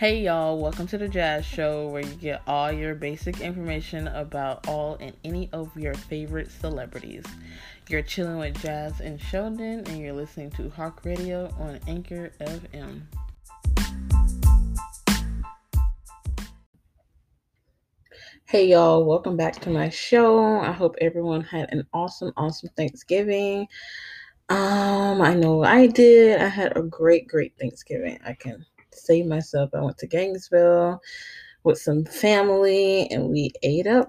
Hey y'all, welcome to the Jazz Show where you get all your basic information about all and any of your favorite celebrities. You're chilling with Jazz and Sheldon, and you're listening to Hawk Radio on Anchor FM. Hey y'all, welcome back to my show. I hope everyone had an awesome, awesome Thanksgiving. Um, I know I did. I had a great, great Thanksgiving. I can save myself. I went to Gainesville with some family and we ate up.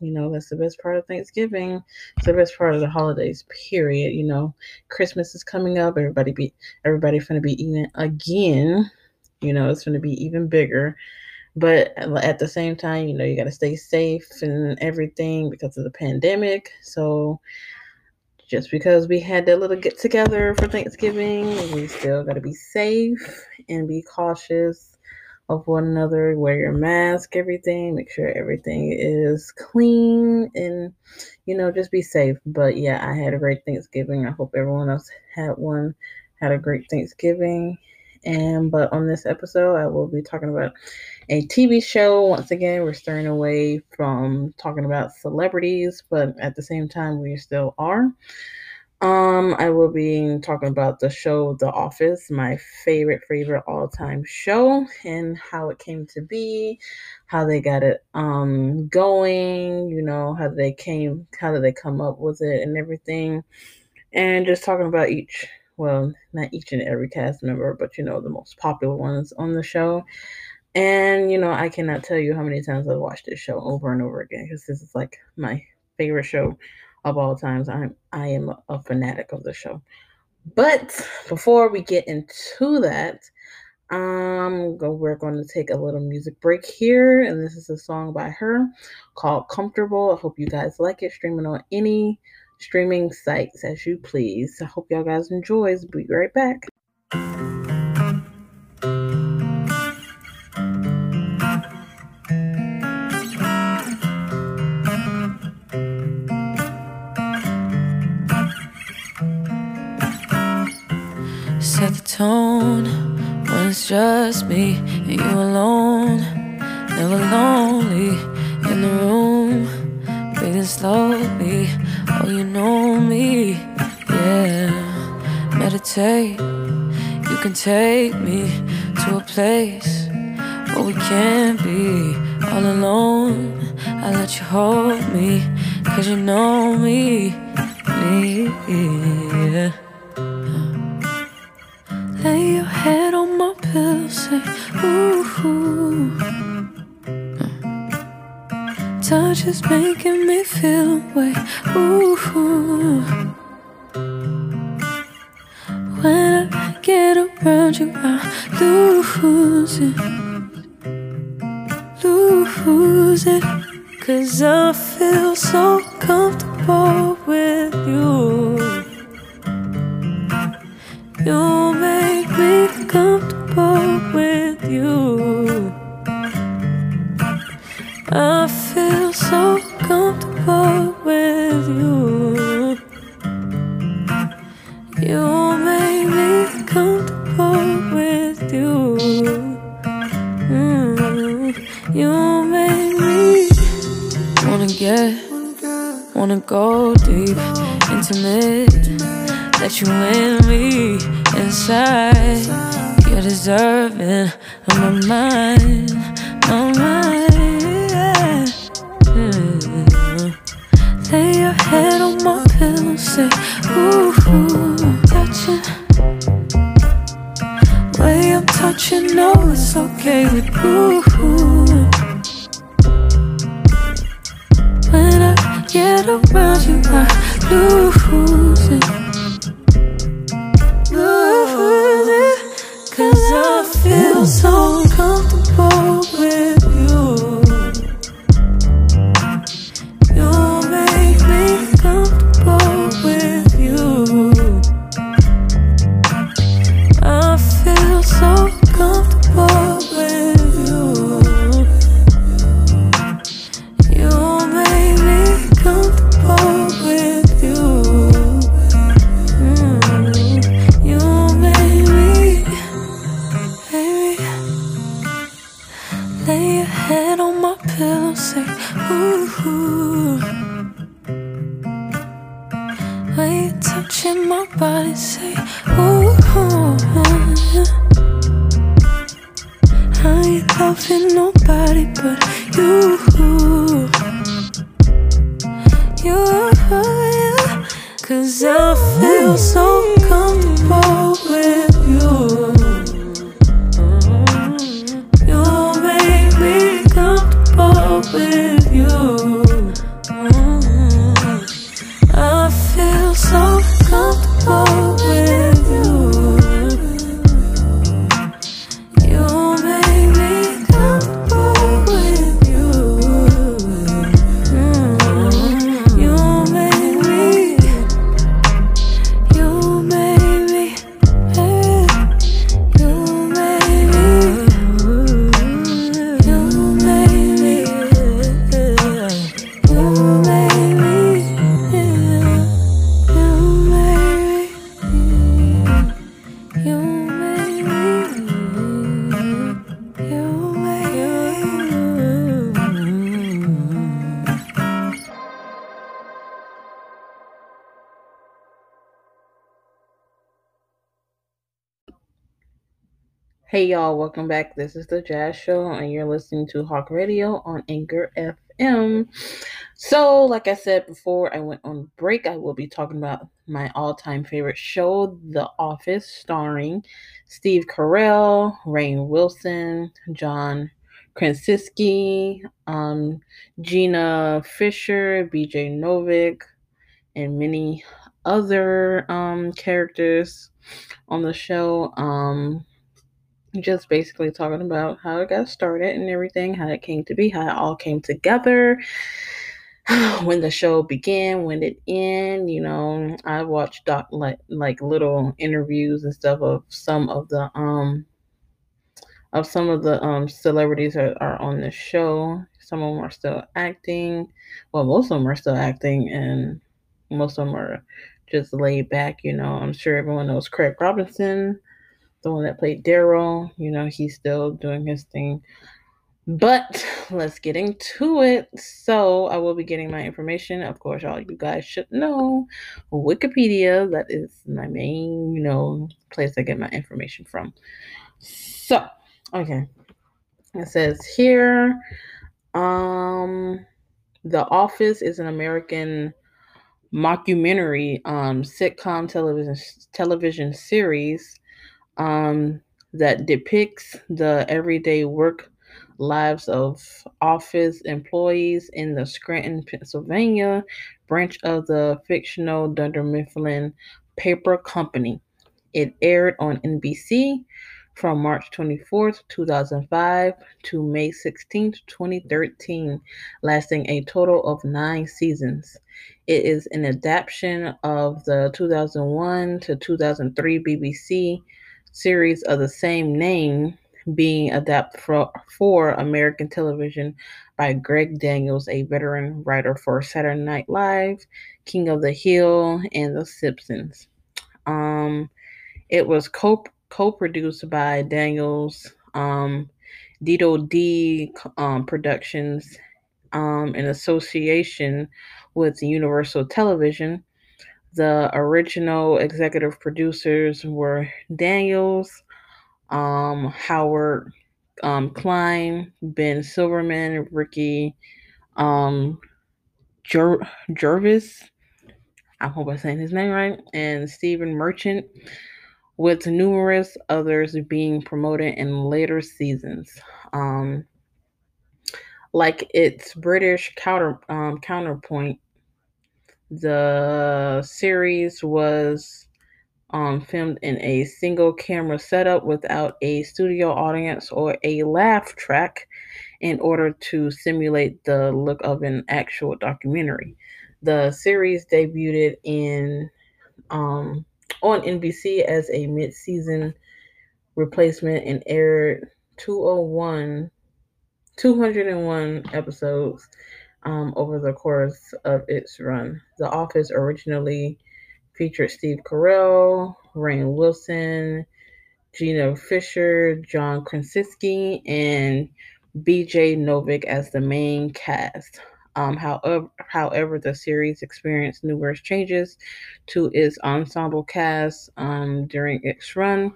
You know, that's the best part of Thanksgiving. It's the best part of the holidays, period. You know, Christmas is coming up. Everybody be everybody gonna be eating again. You know, it's gonna be even bigger. But at the same time, you know, you gotta stay safe and everything because of the pandemic. So just because we had that little get together for Thanksgiving, we still got to be safe and be cautious of one another. Wear your mask, everything. Make sure everything is clean and, you know, just be safe. But yeah, I had a great Thanksgiving. I hope everyone else had one, had a great Thanksgiving. And but on this episode, I will be talking about a TV show. Once again, we're steering away from talking about celebrities, but at the same time, we still are. Um, I will be talking about the show The Office, my favorite, favorite all-time show, and how it came to be, how they got it um going, you know, how they came, how did they come up with it and everything. And just talking about each well, not each and every cast member, but you know, the most popular ones on the show. And you know, I cannot tell you how many times I've watched this show over and over again because this is like my favorite show of all times. I'm I am a fanatic of the show. But before we get into that, um, go, we're going to take a little music break here, and this is a song by her called "Comfortable." I hope you guys like it. Streaming on any streaming sites as you please. I hope y'all guys enjoy. Be right back. Set the tone when it's just me and you alone. Never lonely in the room, breathing slowly Oh, you know me, yeah. Meditate, you can take me to a place where we can't be all alone. I let you hold me, cause you know me, me, yeah. Say, ooh. Touch is making me feel away. Ooh. When I get around you, I lose it. Lose it. Cause I feel so comfortable with you. You make me comfortable you. I feel so comfortable with you. You make me comfortable with you. Mm. You make me wanna get, wanna go deep, intimate. Let you in me inside. You're deserving of my mind, my mind. Lay your head on my pillow, say, ooh, ooh touching. Way I'm touching, no, it's okay with you. When I get around you, I lose it. So comfortable Ooh. Are you touching my body? Say, ooh. I ain't loving nobody but you. You, yeah. Cause I feel so comfortable. Y'all, welcome back. This is the Jazz Show, and you're listening to Hawk Radio on Anchor FM. So, like I said before, I went on break. I will be talking about my all-time favorite show, The Office, starring Steve Carell, Rainn Wilson, John Krasinski, um, Jenna Fischer, B.J. Novak, and many other um, characters on the show. Um, just basically talking about how it got started and everything, how it came to be, how it all came together, when the show began, when it ended. You know, I watched doc like like little interviews and stuff of some of the um of some of the um celebrities that are on the show. Some of them are still acting. Well, most of them are still acting, and most of them are just laid back. You know, I'm sure everyone knows Craig Robinson the one that played Daryl. You know, he's still doing his thing. But let's get into it. So, I will be getting my information. Of course, all you guys should know Wikipedia. That is my main, you know, place I get my information from. So, okay. It says here um The Office is an American mockumentary um sitcom television television series um, that depicts the everyday work lives of office employees in the Scranton, Pennsylvania branch of the fictional Dunder Mifflin Paper Company. It aired on NBC from March 24th, 2005 to May 16th, 2013, lasting a total of nine seasons. It is an adaptation of the 2001 to 2003 BBC series of the same name being adapted for, for American television by Greg Daniels, a veteran writer for Saturday Night Live, King of the Hill, and The Simpsons. Um, it was co co-produced by Daniels, um, Dido D um, Productions, um, in association with Universal Television. The original executive producers were Daniels, um, Howard um, Klein, Ben Silverman, Ricky um, Jer- Jervis. I hope I'm saying his name right, and Stephen Merchant, with numerous others being promoted in later seasons. Um, like its British counter um, counterpoint, the series was um, filmed in a single camera setup without a studio audience or a laugh track in order to simulate the look of an actual documentary. The series debuted in um, on NBC as a mid-season replacement and aired 201 201 episodes um, over the course of its run. The Office originally featured Steve Carell, Rainn Wilson, Jenna Fischer, John Krasinski, and BJ Novak as the main cast. Um, however, however, the series experienced numerous changes to its ensemble cast um, during its run.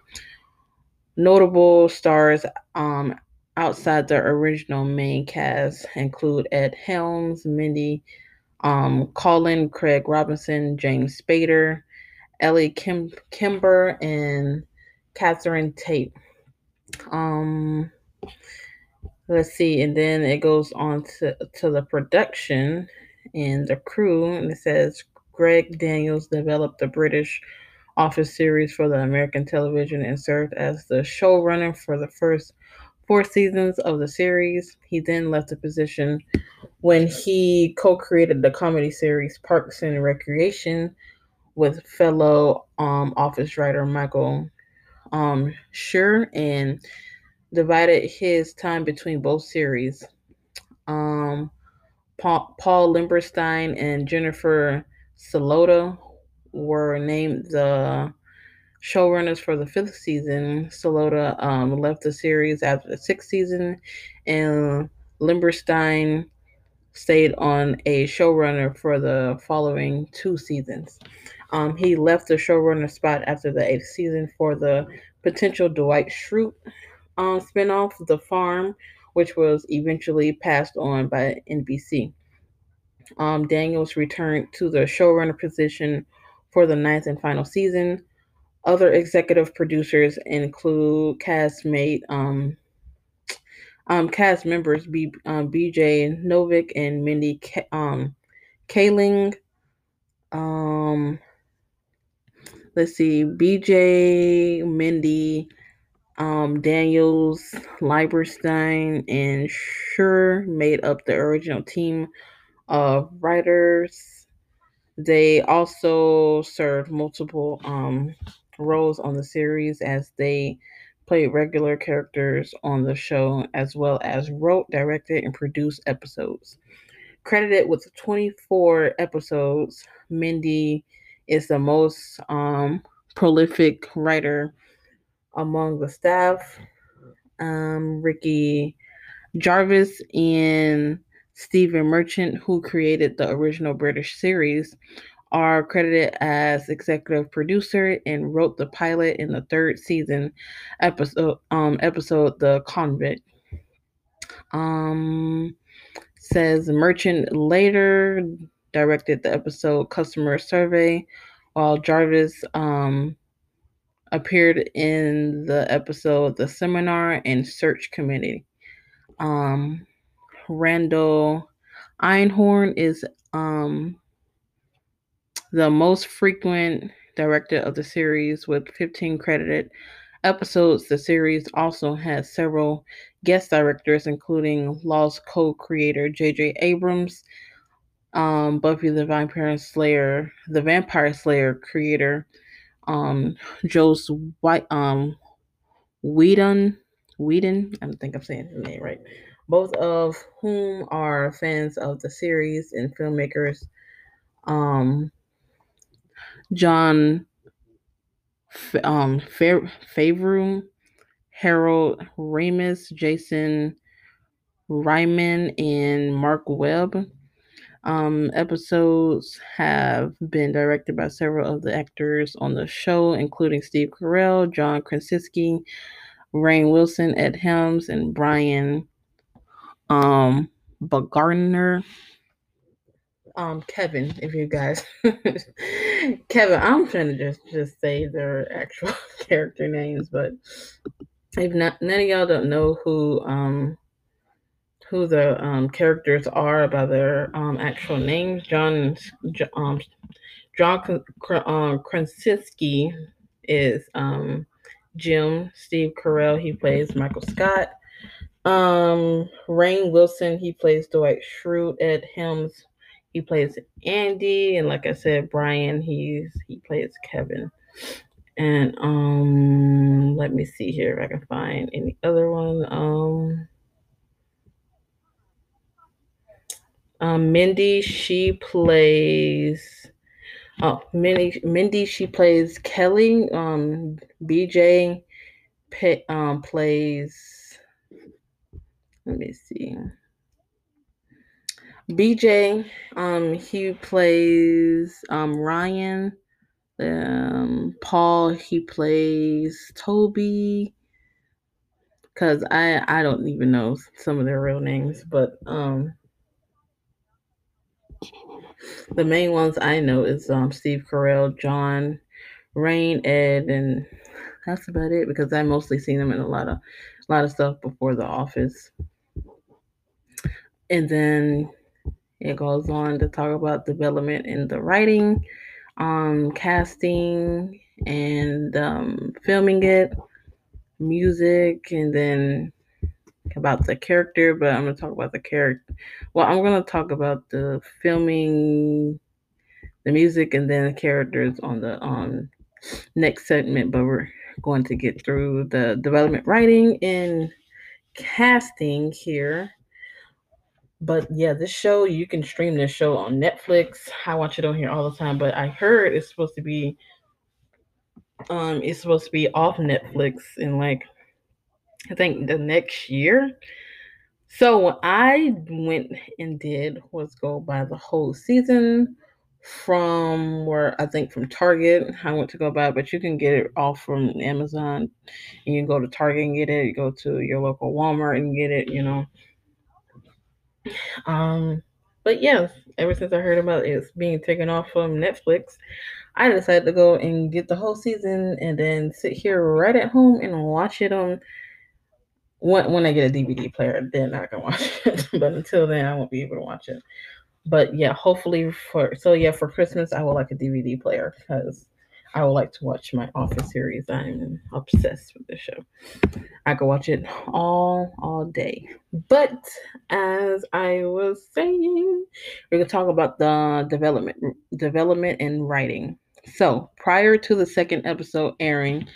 Notable stars um, outside the original main cast include Ed Helms, Mindy um, Kaling, Craig Robinson, James Spader, Ellie Kim- Kimber, and Catherine Tate. Um, let's see, and then it goes on to, to the production and the crew, and it says Greg Daniels developed the British Office series for the American television and served as the showrunner for the first four seasons of the series. He then left the position when he co created the comedy series Parks and Recreation with fellow um, Office writer Michael um, Schur and divided his time between both series. Um, Paul, Paul Lieberstein and Jennifer Celotta were named the showrunners for the fifth season. Celotta um, left the series after the sixth season, and Lieberstein stayed on a showrunner for the following two seasons. Um, he left the showrunner spot after the eighth season for the potential Dwight Schrute um, spinoff, The Farm, which was eventually passed on by NBC. Um, Daniels returned to the showrunner position for the ninth and final season. Other executive producers include castmate um, um, cast members B, um, BJ Novak and Mindy K- um, Kaling. Um, let's see, BJ, Mindy, um, Daniels, Lieberstein, and Schur made up the original team of writers. They also served multiple um, roles on the series as they played regular characters on the show, as well as wrote, directed, and produced episodes. Credited with 24 episodes, Mindy is the most um, prolific writer among the staff. Um, Ricky Jarvis and Stephen Merchant, who created the original British series, are credited as executive producer and wrote the pilot in the third season episode um episode The Convict. Um says Merchant later directed the episode Customer Survey, while Jarvis um appeared in the episode The Seminar and Search Committee. Um Randall Einhorn is um the most frequent director of the series with 15 credited episodes. The series also has several guest directors, including Lost co creator J.J. Abrams, um, Buffy the Vampire Slayer, the Vampire Slayer creator, um, Joss White, um, Whedon, Whedon, I don't think I'm saying his name right, both of whom are fans of the series and filmmakers. Um, Jon um, Favreau, Harold Ramis, Jason Reitman, and Marc Webb. Um, episodes have been directed by several of the actors on the show, including Steve Carell, John Krasinski, Rainn Wilson, Ed Helms, and Brian um, Baumgartner um Kevin, if you guys Kevin, I'm trying to just just say their actual character names, but if not none of y'all don't know who um who the um characters are by their um actual names, John um John um Krasinski is um Jim, Steve Carell, he plays Michael Scott. Um, Rainn Wilson, he plays Dwight Schrute. Ed Helms, he plays Andy, and like I said, Brian, he's he plays Kevin. And um, let me see here if I can find any other one. Um, um Mindy, she plays. Oh, Mindy, Mindy, she plays Kelly. Um, BJ, pay, um, plays. Let me see. BJ, um, he plays um Ryan. Um, Paul, he plays Toby. Cause I I don't even know some of their real names, but um, the main ones I know is um Steve Carell, John, Rainn, Ed, and that's about it because I mostly seen them in a lot of a lot of stuff before The Office. And then it goes on to talk about development in the writing, um, casting, and um, filming it, music, and then about the character. But I'm gonna talk about the character. Well, I'm gonna talk about the filming, the music, and then the characters on the um next segment. But we're going to get through the development, writing, and casting here. But yeah, this show you can stream this show on Netflix. I watch it on here all the time, but I heard it's supposed to be um it's supposed to be off Netflix in like I think the next year. So what I went and did was go buy the whole season from where I think from Target. I went to go buy it, but you can get it all from Amazon. You can go to Target and get it. You go to your local Walmart and get it, you know. Um, but yes, ever since I heard about it being taken off from Netflix, I decided to go and get the whole season and then sit here right at home and watch it on when when I get a DVD player, then I can watch it. but until then, I won't be able to watch it. But yeah, hopefully for so yeah for Christmas I will like a DVD player because I would like to watch my Office series. I'm obsessed with this show. I could watch it all all day. But as I was saying, we're gonna talk about the development development and writing. So prior to the second episode airing,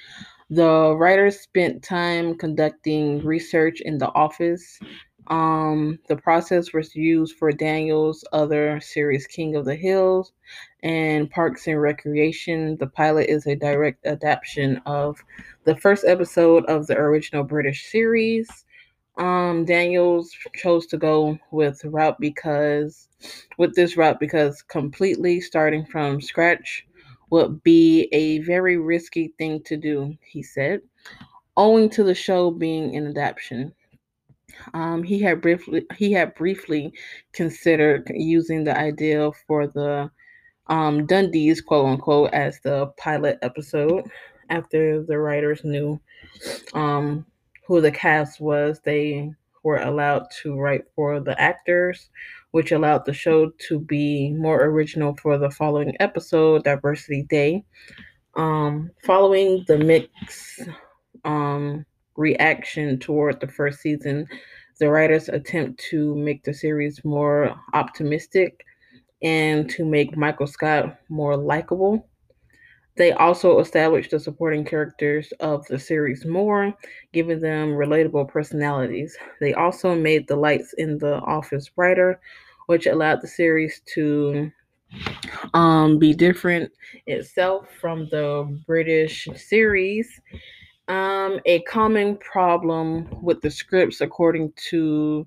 the writers spent time conducting research in the office. Um, the process was used for Daniel's other series, King of the Hills and Parks and Recreation. The pilot is a direct adaptation of the first episode of the original British series. Um, Daniels chose to go with route because with this route because completely starting from scratch would be a very risky thing to do, he said, owing to the show being an adaptation. Um, he had briefly he had briefly considered using the idea for the um, Dundies quote unquote as the pilot episode after the writers knew um, who the cast was. They were allowed to write for the actors, which allowed the show to be more original for the following episode, Diversity Day. Um, following the mix um, reaction toward the first season, the writers attempt to make the series more optimistic and to make Michael Scott more likable. They also established the supporting characters of the series more, giving them relatable personalities. They also made the lights in the office brighter, which allowed the series to um, be different itself from the British series. Um, a common problem with the scripts, according to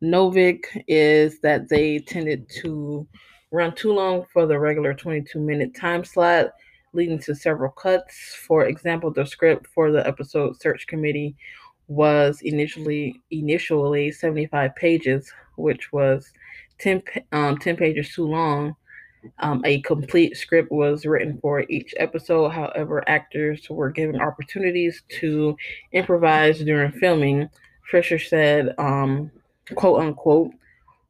Novak, is that they tended to run too long for the regular 22 minute time slot, leading to several cuts. For example, the script for the episode Search Committee was initially initially 75 pages, which was 10, um, 10 pages too long. Um, a complete script was written for each episode. However, actors were given opportunities to improvise during filming. Fischer said, um, quote unquote,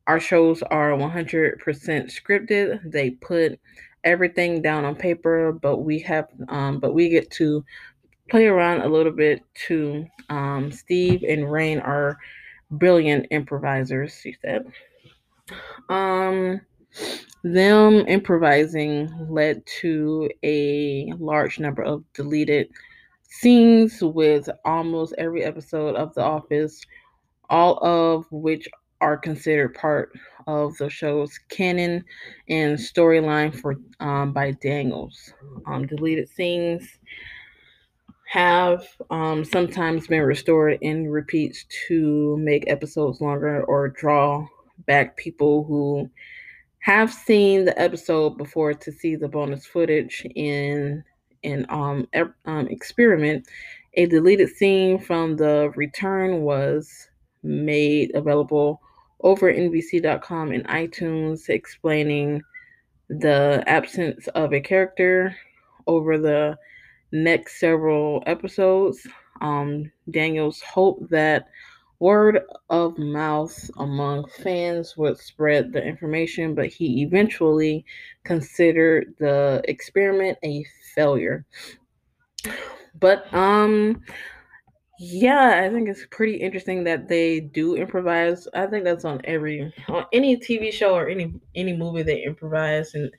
our shows are 100% scripted. They put everything down on paper, but we have, um, but we get to play around a little bit too. Um, Steve and Rainn are brilliant improvisers, she said. Um, them improvising led to a large number of deleted scenes with almost every episode of The Office, all of which are considered part of the show's canon and storyline for um, by Daniels. Um, deleted scenes have um, sometimes been restored in repeats to make episodes longer or draw back people who have seen the episode before to see the bonus footage in in um, um experiment. A deleted scene from the return was made available over nbc.com and itunes explaining the absence of a character over the next several episodes. Um, daniels hoped that word of mouth among fans would spread the information, but he eventually considered the experiment a failure. But um yeah, I think it's pretty interesting that they do improvise. I think that's on every on any TV show or any any movie they improvise and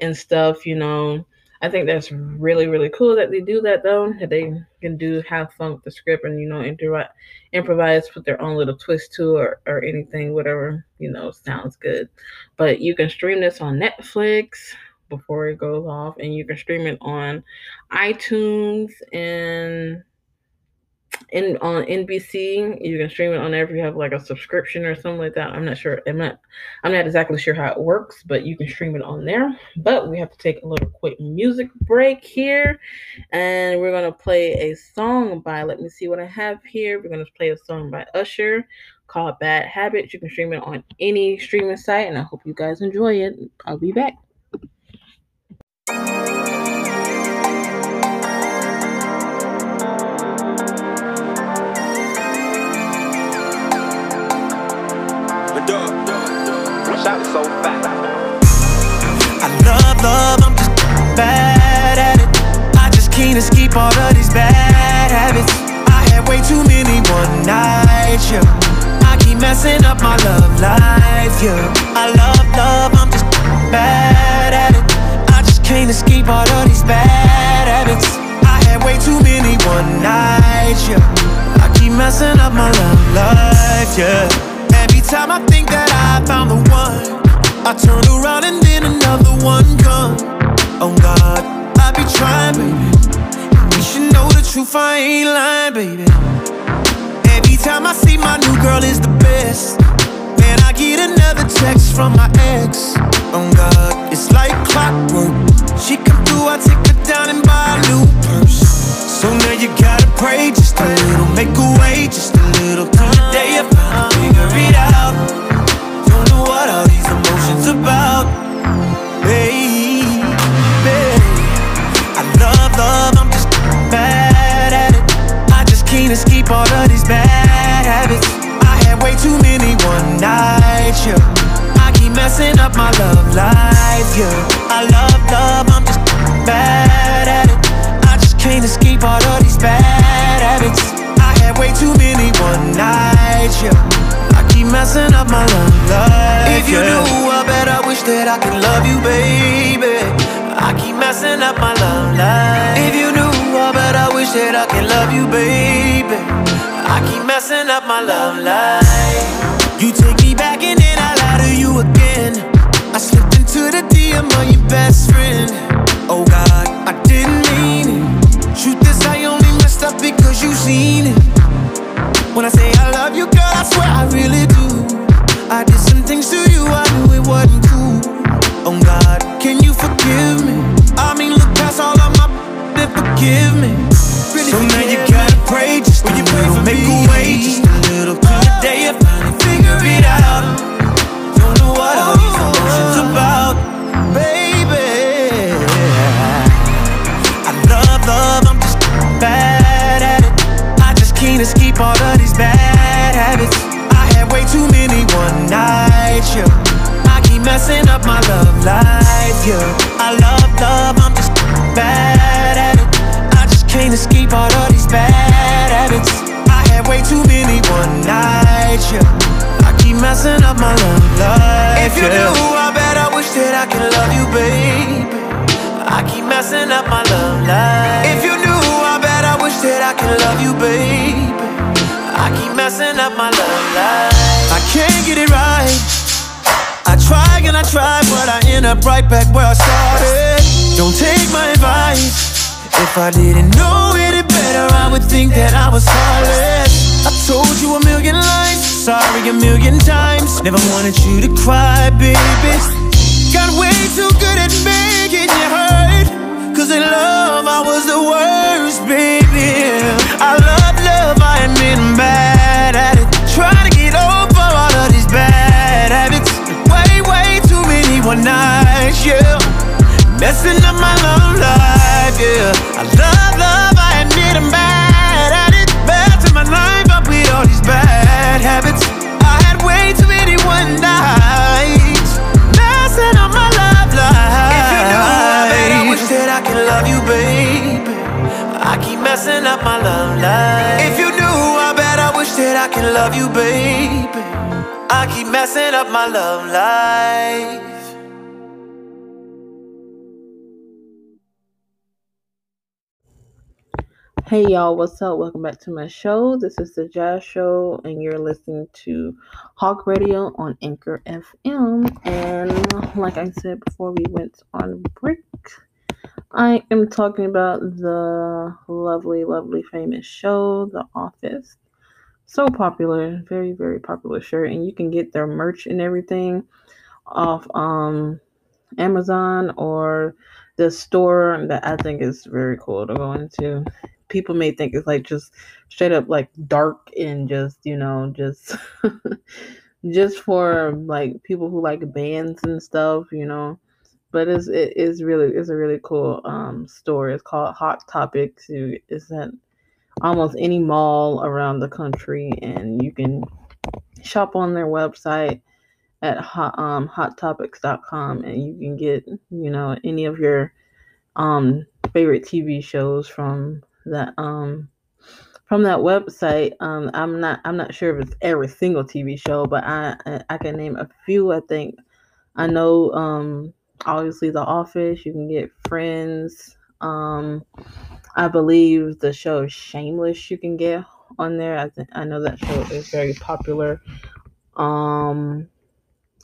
and stuff, you know. I think that's really really cool that they do that though. That they can do have fun with the script and you know improvise, improvise, put their own little twist to or or anything, whatever you know sounds good. But you can stream this on Netflix before it goes off, and you can stream it on iTunes and in on NBC. You can stream it on there if you have like a subscription or something like that. I'm not sure. I'm not. I'm not exactly sure how it works, but you can stream it on there. But we have to take a little quick music break here, and we're gonna play a song by. Let me see what I have here. We're gonna play a song by Usher called "Bad Habits." You can stream it on any streaming site, and I hope you guys enjoy it. I'll be back. Shot so fat. I love love, I'm just bad at it. I just can't escape all of these bad habits. I had way too many one nights, yeah. I keep messing up my love life, yeah. I love love, I'm just bad at it. I just can't escape all of these bad habits. I had way too many one nights, yeah. I keep messing up my love life, yeah time I think that I found the one, I turn around and then another one comes. Oh God, I be trying, baby. You should know the truth, I ain't lying, baby. Every time I see my new girl is the best. I get another text from my ex. Oh God, it's like clockwork. She come through, I take her down and buy a new purse. So now you gotta pray just a little, make a way just a little. Till the day finally figure it out. Don't know what all these emotions about, baby. keep all of these bad habits. Had way too many one nights, yeah. I keep messing up my love life, yeah. I love love, I'm just bad at it. I just can't escape all of these bad habits. I had way too many one nights, yeah. I keep messing up my love life. If you yeah. knew, I bet I wish that I could love you, baby. I keep messing up my love life. If you knew, I bet I wish that I could love you, baby. I keep messing up my love life. DM of your best friend. Oh God, I didn't mean it. Truth is, I only messed up because you seen it. When I say I love you, girl, I swear I really do. I did some things to you, I knew it wasn't cool. Oh God, can you forgive me? I mean, look past all of my and forgive me. Really so now you gotta pray just a little, make a way just a little till the day you finally figure it out. Don't know what all these emotions oh. about, Can't escape all of these bad habits. I had way too many one nights, yeah. I keep messing up my love life, yeah. I love love, I'm just bad at it. I just can't escape all of these bad habits. I had way too many one nights, yeah. I keep messing up my love life. If you yeah. knew, I bet I wish that I could love you, baby. I keep messing up my love life. If you knew, I bet I wish that I could love you, baby. I keep messing up my love life. I can't get it right. I try and I try, but I end up right back where I started. Don't take my advice. If I didn't know any better, I would think that I was heartless. I told you a million lies, sorry a million times. Never wanted you to cry, baby. Got way too good at making you hurt. Cause in love, I was the worst, baby. I love love, I admit I'm bad at it. Trying to get over all of these bad habits. Way, way too many one nights, yeah. Messing up my love life, yeah. I love love, I admit I'm bad at it. Bad to my life, with all these bad habits. I had way too many one nights. Messing up my love life. If you knew, I wish that I could love you, baby. I keep messing up my love life. If you knew, I bet I wish that I could love you, baby. I keep messing up my love life. Hey y'all, what's up? Welcome back to my show. This is the Jazz Show, and you're listening to Hawk Radio on Anchor FM. And like I said before we went on break, I am talking about the lovely, lovely, famous show, The Office. So popular, very, very popular show, and you can get their merch and everything off um Amazon or the store that I think is very cool to go into people may think it's like just straight up like dark and just you know just just for like people who like bands and stuff you know but it's it is really it's a really cool um store it's called hot topics it's at almost any mall around the country and you can shop on their website at hot, um, hottopics.com and you can get you know any of your um favorite tv shows from that um from that website. Um, I'm not I'm not sure if it's every single TV show, but I I can name a few. I think I know. Um, obviously The Office. You can get Friends. Um, I believe the show Shameless. You can get on there. I think I know that show is very popular. Um,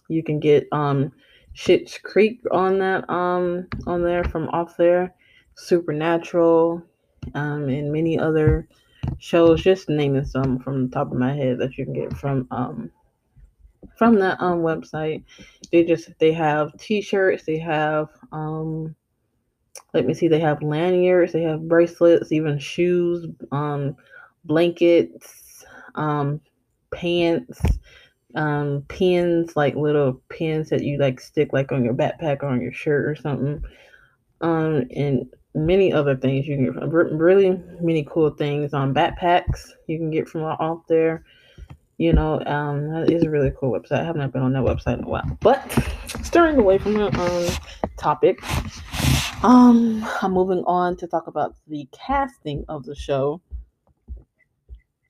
you can get um Schitt's Creek on that um on there from off there. Supernatural um, and many other shows. Just naming some from the top of my head that you can get from um, from that um, website. They just they have T-shirts. They have um, let me see. They have lanyards. They have bracelets. Even shoes. Um, blankets. Um, pants um pins like little pins that you like stick like on your backpack or on your shirt or something um and many other things you can get from really many cool things on um, backpacks you can get from off there you know um that is a really cool website. I have not been on that website in a while. But steering away from the um topic um i'm moving on to talk about the casting of the show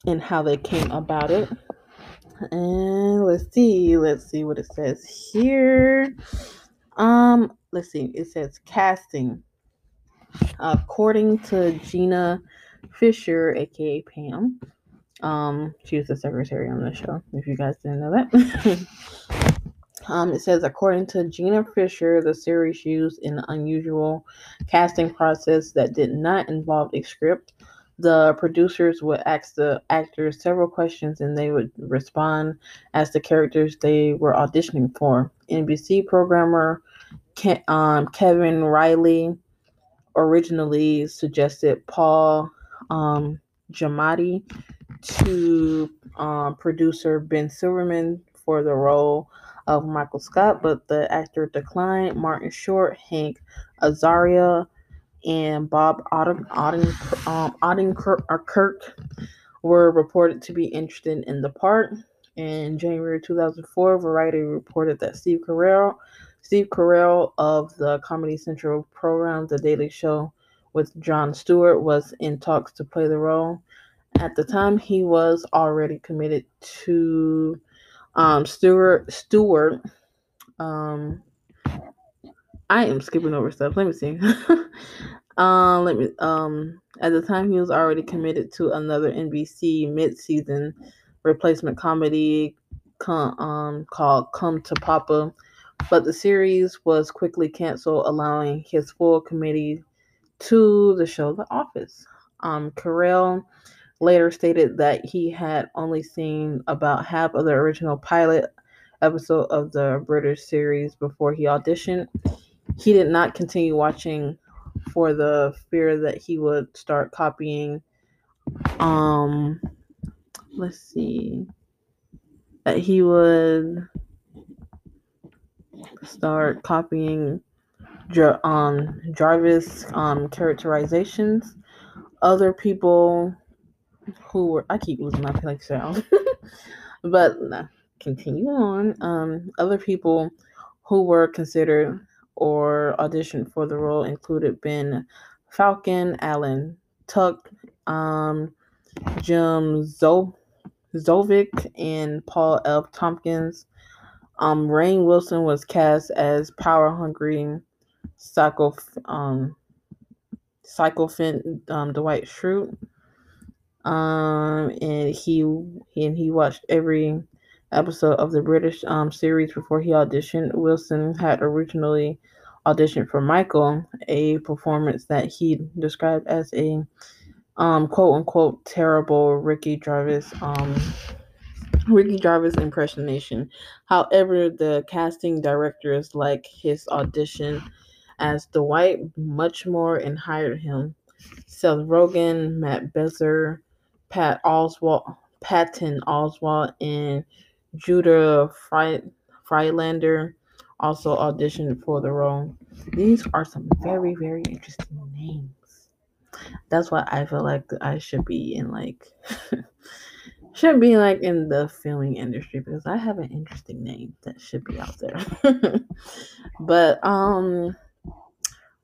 and how they came about it. And let's see let's see what it says here. Um let's see it says casting. According to Jenna Fischer, aka Pam, um, she was the secretary on the show. If you guys didn't know that. um, it says according to Jenna Fischer, the series used an unusual casting process that did not involve a script. The producers would ask the actors several questions and they would respond as the characters they were auditioning for. NBC programmer Ke- um, Kevin Reilly originally suggested Paul um, Giamatti to um, producer Ben Silverman for the role of Michael Scott, but the actor declined. Martin Short, Hank Azaria, and Bob Oden, um, Odenkirk were reported to be interested in the part. In January 2004, Variety reported that Steve Carell Steve Carell of the Comedy Central program The Daily Show with Jon Stewart was in talks to play the role. At the time, he was already committed to um, Stewart. Stewart. Um, I am skipping over stuff. Let me see. um, let me. Um, at the time, he was already committed to another NBC mid-season replacement comedy um, called "Come to Papa." but the series was quickly canceled, allowing his full committee to the show The Office. Um, Carell later stated that he had only seen about half of the original pilot episode of the British series before he auditioned. He did not continue watching for the fear that he would start copying um let's see that he would start copying um Jarvis um characterizations other people who were I keep losing my place but nah, continue on um other people who were considered or auditioned for the role included Ben Falcone, Alan Tudyk, um, Jim Zo- Zovic, and Paul F. Tompkins. Um, Rainn Wilson was cast as power hungry psycho um psychophant um, Dwight Schrute. Um, and he and he watched every episode of the British um, series before he auditioned. Wilson had originally auditioned for Michael, a performance that he described as a um, quote unquote terrible Ricky Jarvis um, Ricky Jarvis impersonation. However, the casting directors like his audition as Dwight much more and hired him. Seth Rogen, Matt Besser, Pat Oswalt, Patton Oswalt, and Judah Fry, Friedlander also auditioned for the role. These are some very, very interesting names. That's why I feel like I should be in like should be like in the filming industry because I have an interesting name that should be out there. but um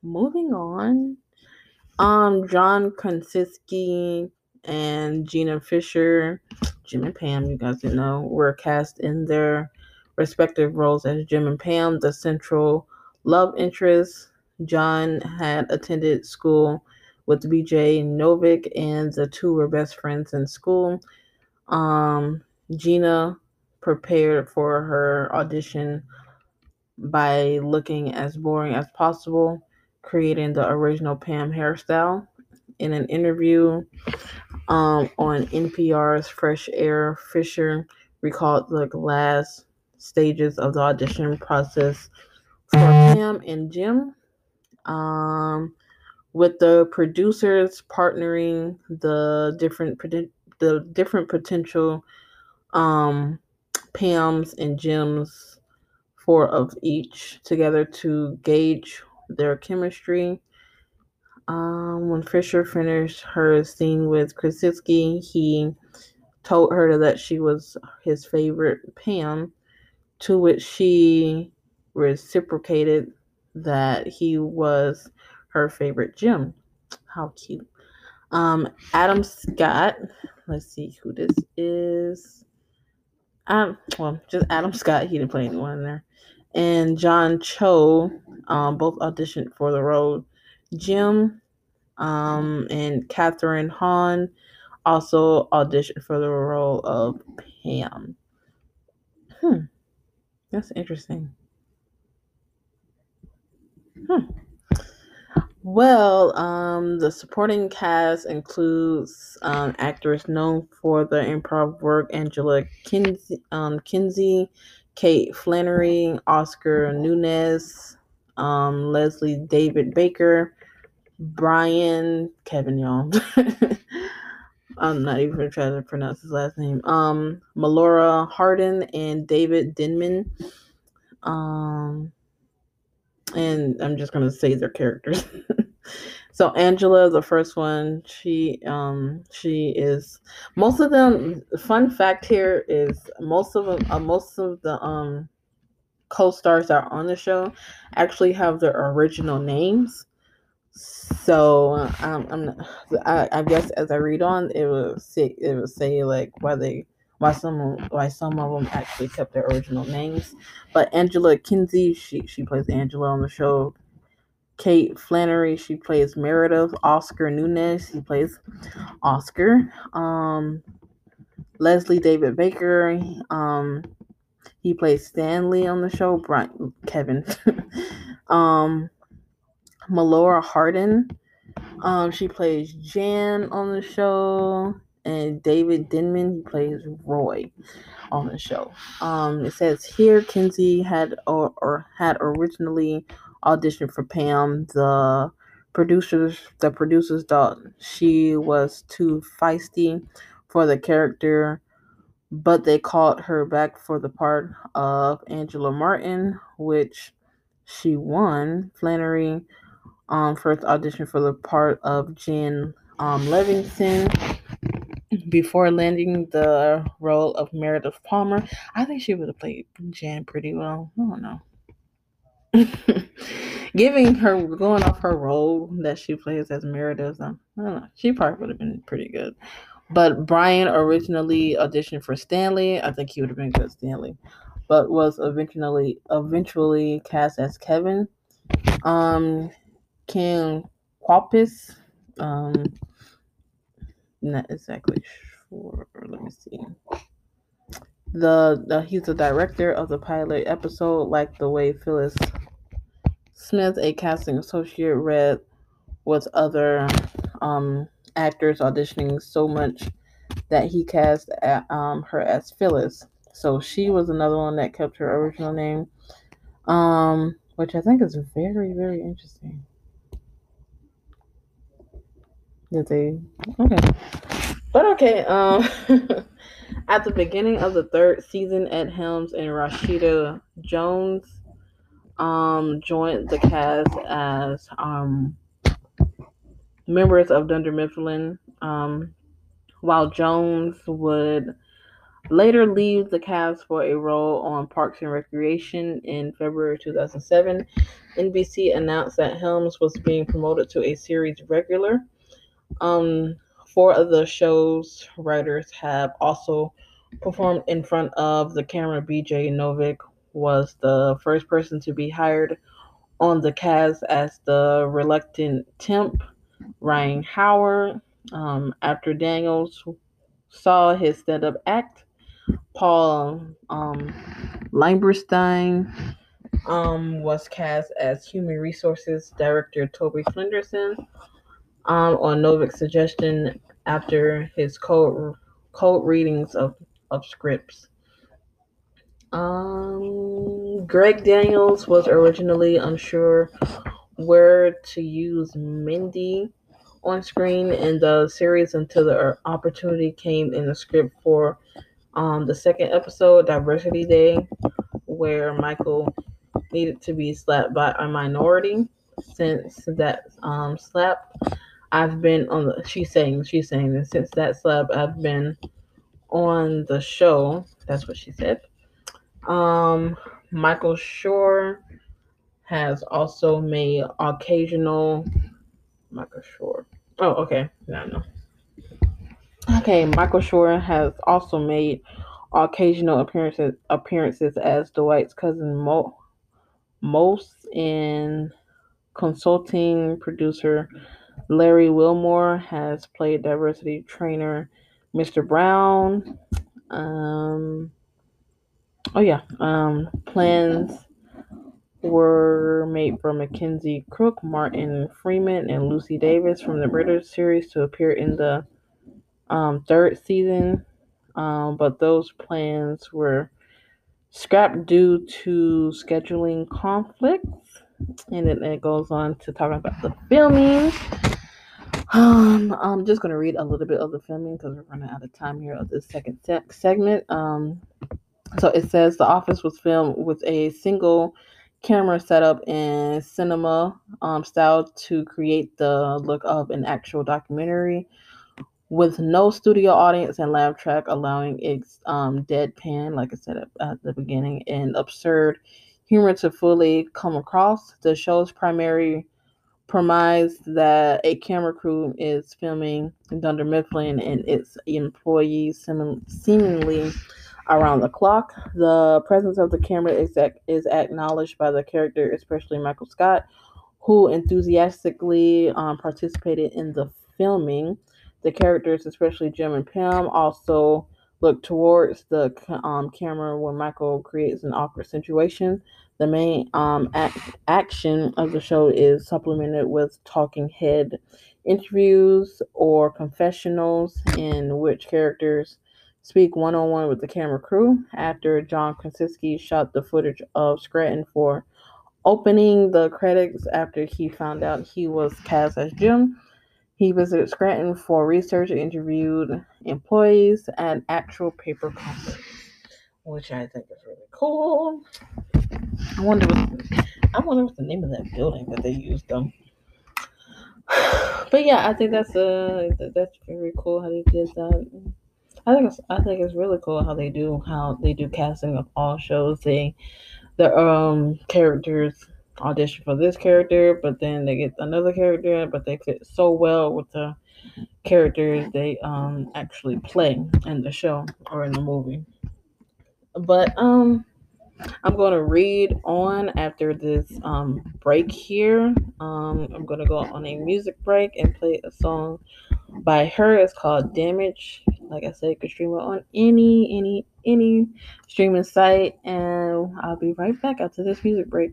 moving on. Um John Krasinski and Jenna Fischer, Jim and Pam, you guys didn't know, were cast in their respective roles as Jim and Pam, the central love interest. John had attended school with BJ Novak, and the two were best friends in school. Um, Jenna prepared for her audition by looking as boring as possible, creating the original Pam hairstyle. In an interview um, on NPR's Fresh Air, Fischer recalled the last stages of the audition process for Pam and Jim. Um, with the producers partnering the different the different potential um, Pams and Jims, four of each, together to gauge their chemistry. Um, when Fischer finished her scene with Krasinski, he told her that she was his favorite Pam, to which she reciprocated that he was her favorite Jim. How cute. Um, Adam Scott. Let's see who this is. Um, well, just Adam Scott. He didn't play anyone there. And John Cho, um, both auditioned for the role. Jim, um, and Kathryn Hahn also auditioned for the role of Pam. Hmm, that's interesting. Hmm. Well, um, the supporting cast includes um, actors known for the improv work Angela Kinsey, um, Kinsey Kate Flannery, Oscar Nunez, um, Leslie David Baker, Brian Kevin y'all. I'm not even trying to pronounce his last name. Um, Melora Hardin and David Denman. Um, and I'm just gonna say their characters. so Angela, the first one, she um she is most of them. Fun fact here is most of them, uh, most of the um co-stars that are on the show actually have their original names. So um, I'm, I, I guess as I read on, it will say it will say like why they why some why some of them actually kept their original names. But Angela Kinsey, she she plays Angela on the show. Kate Flannery, she plays Meredith. Oscar Nunez, he plays Oscar. Um, Leslie David Baker, um, he plays Stanley on the show. Brian Kevin. um, Melora Hardin, um, she plays Jan on the show. and David Denman. He plays Roy on the show. Um, it says here Kinsey had or, or had originally auditioned for Pam. The producers the producers thought she was too feisty for the character, but they called her back for the part of Angela Martin, which she won. Flannery um, first audition for the part of Jen um, Livingston before landing the role of Meredith Palmer. I think she would have played Jan pretty well. I don't know. Giving her going off her role that she plays as Meredith, um, I don't know. She probably would have been pretty good. But Brian originally auditioned for Stanley. I think he would have been good Stanley, but was eventually eventually cast as Kevin. Um, Ken Kwapis. Um, not exactly sure. Let me see. The, the he's the director of the pilot episode, like the way Phyllis Smith, a casting associate, read with other um, actors auditioning so much that he cast at, um, her as Phyllis. So she was another one that kept her original name, um, which I think is very, very interesting. Did they? Okay. But okay. Um, at the beginning of the third season, Ed Helms and Rashida Jones um, joined the cast as um, members of Dunder Mifflin, um, while Jones would later leave the cast for a role on Parks and Recreation in February 2007. NBC announced that Helms was being promoted to a series regular. Um, four of the show's writers have also performed in front of the camera. BJ Novak was the first person to be hired on the cast as the reluctant temp. Ryan Howard, um, after Daniels saw his stand-up act, Paul um, um, was cast as Human Resources Director Toby Flenderson um, on Novak's suggestion after his code code readings of, of scripts. Um, Greg Daniels was originally unsure where to use Mindy on screen in the series until the opportunity came in the script for um, the second episode, Diversity Day, where Michael needed to be slapped by a minority. Since that um, slap, I've been on the. She's saying she's saying that since that slap, I've been on the show. That's what she said. Um, Michael Schur has also made occasional. Michael Schur. Oh, okay. I know. Okay, Michael Schur has also made occasional appearances appearances as Dwight's cousin Mo, most in consulting producer Larry Wilmore has played diversity trainer Mr. Brown. Um, oh yeah, um, plans were made for Mackenzie Crook, Martin Freeman, and Lucy Davis from the British series to appear in the um, third season, um, but those plans were scrapped due to scheduling conflicts. And then it goes on to talk about the filming. Um, I'm just to read a little bit of the filming because we're running out of time here of this second se- segment. Um, so it says the office was filmed with a single camera setup in cinema um, style to create the look of an actual documentary with no studio audience and laugh track allowing its um, deadpan, like I said at, at the beginning, and absurd humor to fully come across. The show's primary premise that a camera crew is filming Dunder Mifflin and its employees seemingly around the clock. The presence of the camera is, is acknowledged by the character, especially Michael Scott, who enthusiastically um, participated in the filming. The characters, especially Jim and Pam, also look towards the um, camera when Michael creates an awkward situation. The main um, act- action of the show is supplemented with talking head interviews or confessionals in which characters speak one on one with the camera crew. After John Krasinski shot the footage of Scranton for opening the credits after he found out he was cast as Jim. He visited Scranton for research and interviewed employees at actual paper companies, which I think is really cool. I wonder what I wonder what the name of that building that they used them. But yeah, I think that's uh that's very cool how they did that. I think it's I think it's really cool how they do how they do casting of all shows. They the um characters audition for this character, but then they get another character, but they fit so well with the characters they um actually play in the show or in the movie. But um I'm going to read on after this um, break here. Um, I'm going to go on a music break and play a song by her. It's called Damage. Like I said, you can stream it on any, any, any streaming site. And I'll be right back after this music break.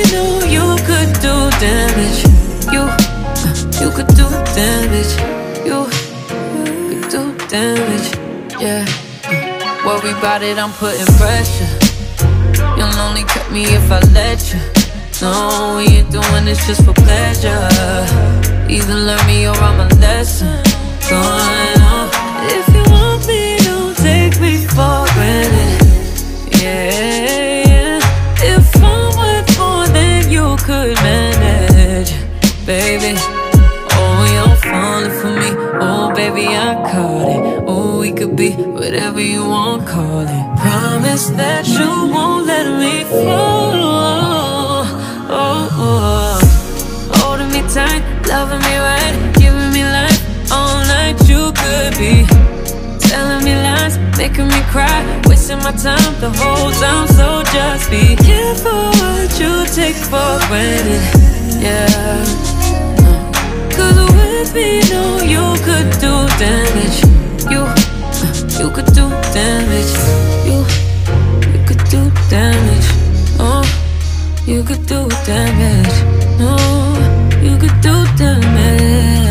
damage. You, you could do damage. You could do damage. Yeah. Worry about it, I'm putting pressure. You'll only cut me if I let you. No, we ain't doing this just for pleasure. Either learn me or I'm a lesson. Going on. If you want me, don't take me for granted. Yeah, yeah. If I'm worth more than you could manage, baby. Oh, you're falling for me. Oh, baby, I caught it. Oh, we could be whatever you want, call it. Promise that you won't let me fall. Oh, oh, oh. Holding me tight, loving me right, giving me life all night. You could be telling me lies, making me cry, wasting my time the whole time. So just be careful what you take for granted. Yeah. With me, no, you could do damage. You, you could do damage. You, you could do damage. Oh, you could do damage. Oh, you could do damage.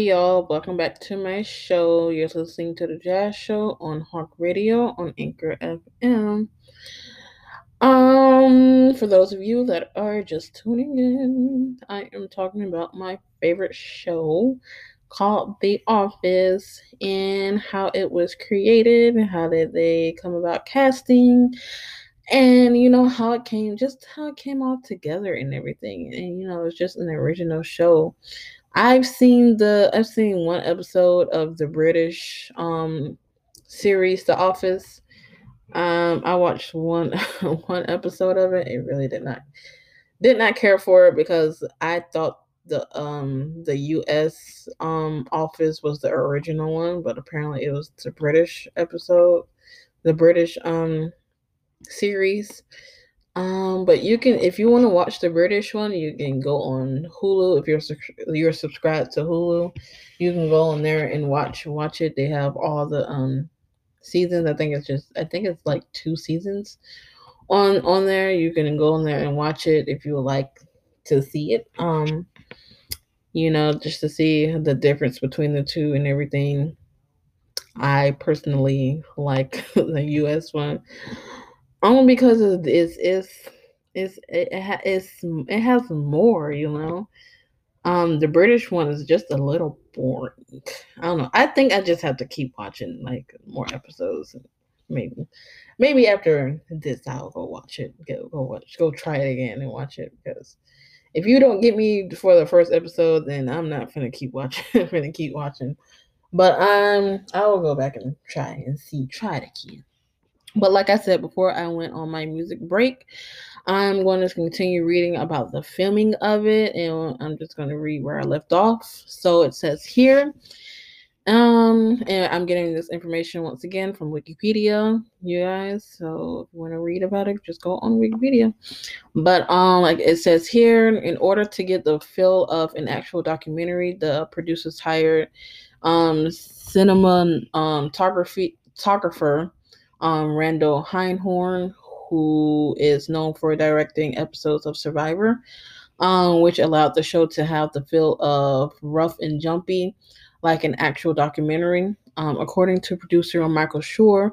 Hey y'all, welcome back to my show. You're listening to the Jazz Show on Hawk Radio on Anchor FM. Um, for those of you that are just tuning in, I am talking about my favorite show called The Office and how it was created and how did they come about casting and you know how it came just how it came all together and everything and you know it's just an original show I've seen the I've seen one episode of the British um series The Office. Um I watched one one episode of it. It really did not did not care for it because I thought the um the US um office was the original one, but apparently it was the British episode, the British um series. Um, but you can if you want to watch the British one, you can go on Hulu if you're you're subscribed to Hulu. You can go on there and watch watch it. They have all the um seasons. I think it's just I think it's like two seasons on on there. You can go on there and watch it if you would like to see it. Um, you know, just to see the difference between the two and everything. I personally like the US one only because it's it's it's it, ha, it's it has more, you know. Um, the British one is just a little boring. I don't know. I think I just have to keep watching like more episodes. Maybe, maybe after this, I'll go watch it. Go go watch. Go try it again and watch it because if you don't get me for the first episode, then I'm not gonna keep watching. I'm gonna keep watching. But um, I will go back and try and see. Try it again. But like I said before, I went on my music break. I'm going to continue reading about the filming of it, and I'm just going to read where I left off. So it says here, um, and I'm getting this information once again from Wikipedia, you guys. So if you want to read about it, just go on Wikipedia. But um, like it says here, in order to get the feel of an actual documentary, the producers hired um cinema um photographer um, Randall Einhorn, who is known for directing episodes of Survivor, um, which allowed the show to have the feel of rough and jumpy, like an actual documentary. Um, according to producer Michael Schur,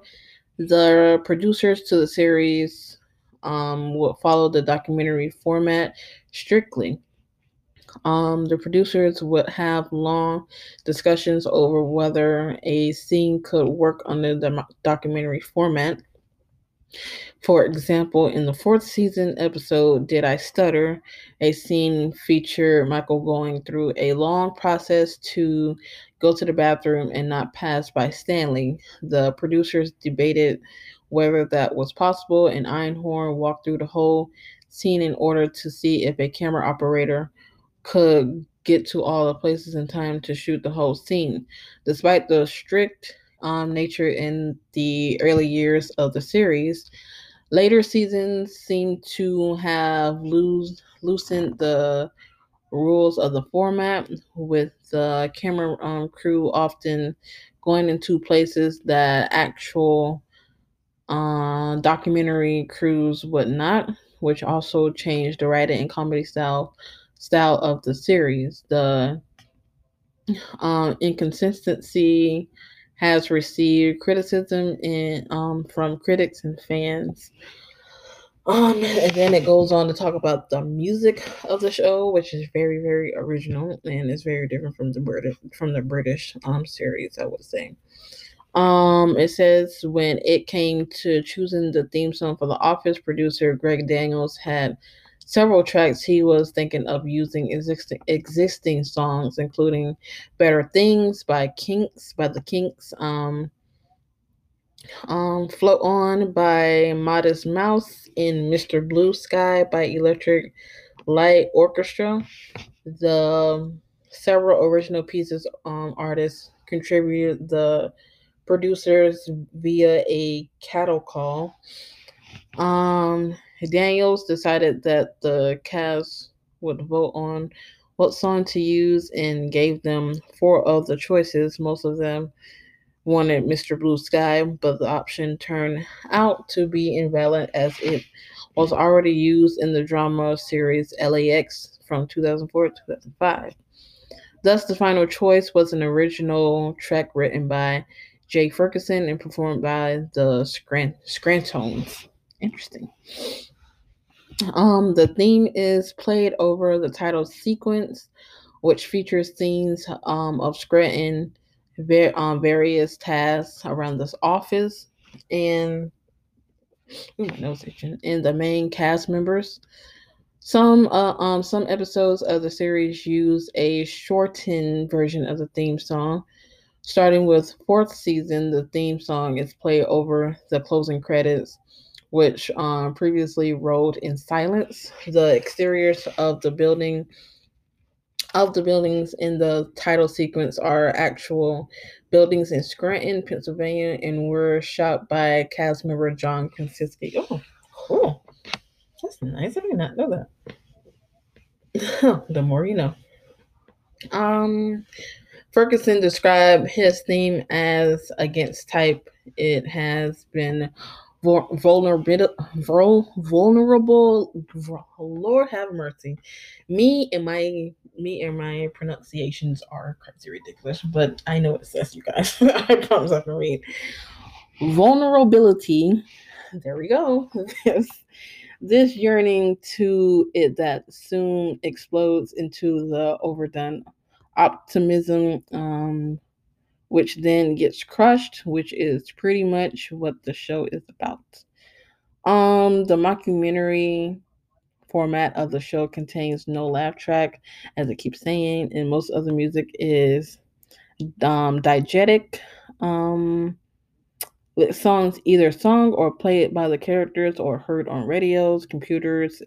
the producers to the series um, would follow the documentary format strictly. Um, the producers would have long discussions over whether a scene could work under the documentary format. For example, in the fourth season episode, Did I Stutter? A scene featured Michael going through a long process to go to the bathroom and not pass by Stanley. The producers debated whether that was possible, and Einhorn walked through the whole scene in order to see if a camera operator could get to all the places in time to shoot the whole scene. Despite the strict um, nature in the early years of the series, later seasons seem to have loose, loosened the rules of the format, with the camera um, crew often going into places that actual uh, documentary crews would not, which also changed the writing and comedy style style of the series. The um, inconsistency has received criticism in, um, from critics and fans. Um, and then it goes on to talk about the music of the show, which is very, very original and is very different from the British from the British um series, I would say. Um, it says when it came to choosing the theme song for The Office, producer Greg Daniels had several tracks he was thinking of using existing existing songs, including "Better Things" by Kinks by the Kinks, um, um, "Float On" by Modest Mouse, and "Mr. Blue Sky" by Electric Light Orchestra. The several original pieces um, artists contributed the producers via a cattle call. Um, Daniels decided that the cast would vote on what song to use and gave them four of the choices. Most of them wanted Mr. Blue Sky, but the option turned out to be invalid as it was already used in the drama series LAX from 2004 to 2005. Thus, the final choice was an original track written by Jay Ferguson and performed by the Scran- Scrantones. Interesting. Um, the theme is played over the title sequence, which features scenes um, of Scranton ver- um, various tasks around this office and ooh, nose and the main cast members. Some uh, um some episodes of the series use a shortened version of the theme song. Starting with fourth season, the theme song is played over the closing credits, which um, previously rolled in silence. The exteriors of the building of the buildings in the title sequence are actual buildings in Scranton, Pennsylvania, and were shot by cast member John Krasinski. Oh, cool. That's nice. I did not know that. the more you know. Um, Ferguson described his theme as against type. It has been vulnerable, vulnerable. Lord have mercy. Me and my me and my pronunciations are crazy ridiculous, but I know it says you guys. I promise I can read. Vulnerability. There we go. This this yearning to it that soon explodes into the overdone optimism, um, which then gets crushed, which is pretty much what the show is about. Um, the mockumentary format of the show contains no laugh track, as it keeps saying, and most of the music is um, diegetic. Um, with songs either sung or played by the characters or heard on radios, computers,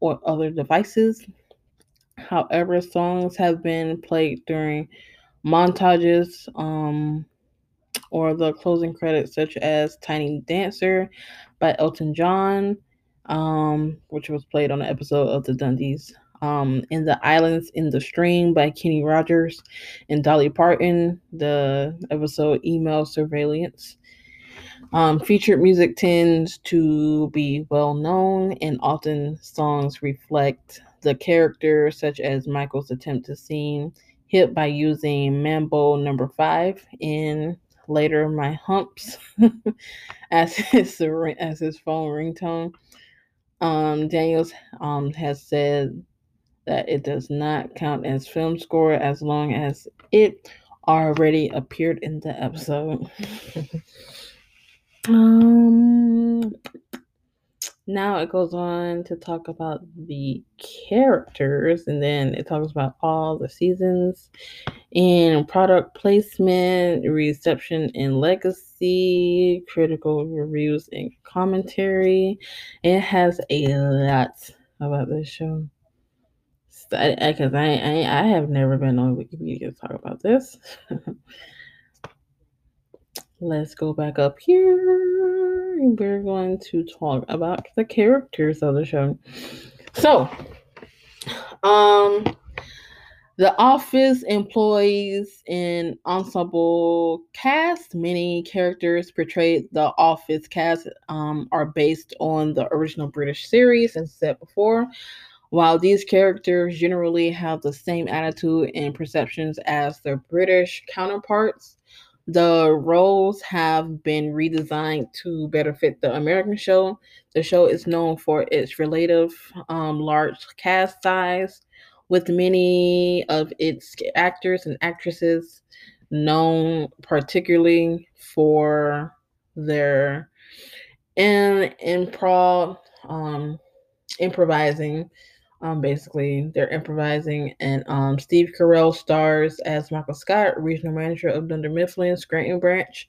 or other devices. However, songs have been played during montages um, or the closing credits, such as Tiny Dancer by Elton John, um, which was played on an episode of the Dundies. Um, in the Islands in the Stream by Kenny Rogers and Dolly Parton, the episode Email Surveillance. Um, featured music tends to be well known, and often songs reflect the character, such as Michael's attempt to seem hip by using Mambo number five in later My Humps as his as his phone ringtone. Um, Daniels um, has said that it does not count as film score as long as it already appeared in the episode. Um, now it goes on to talk about the characters, and then it talks about all the seasons and product placement, reception and legacy, critical reviews and commentary. It has a lot about this show. Because I, I, I, I have never been on Wikipedia to talk about this. let's go back up here. We're going to talk about the characters of the show. So, um, the office employees and ensemble cast, many characters portrayed the office cast um, are based on the original British series, as said before. While these characters generally have the same attitude and perceptions as their British counterparts, the roles have been redesigned to better fit the American show. The show is known for its relative um, large cast size, with many of its actors and actresses known particularly for their in improv um, improvising um, basically, they're improvising, and um, Steve Carell stars as Michael Scott, regional manager of Dunder Mifflin Scranton branch,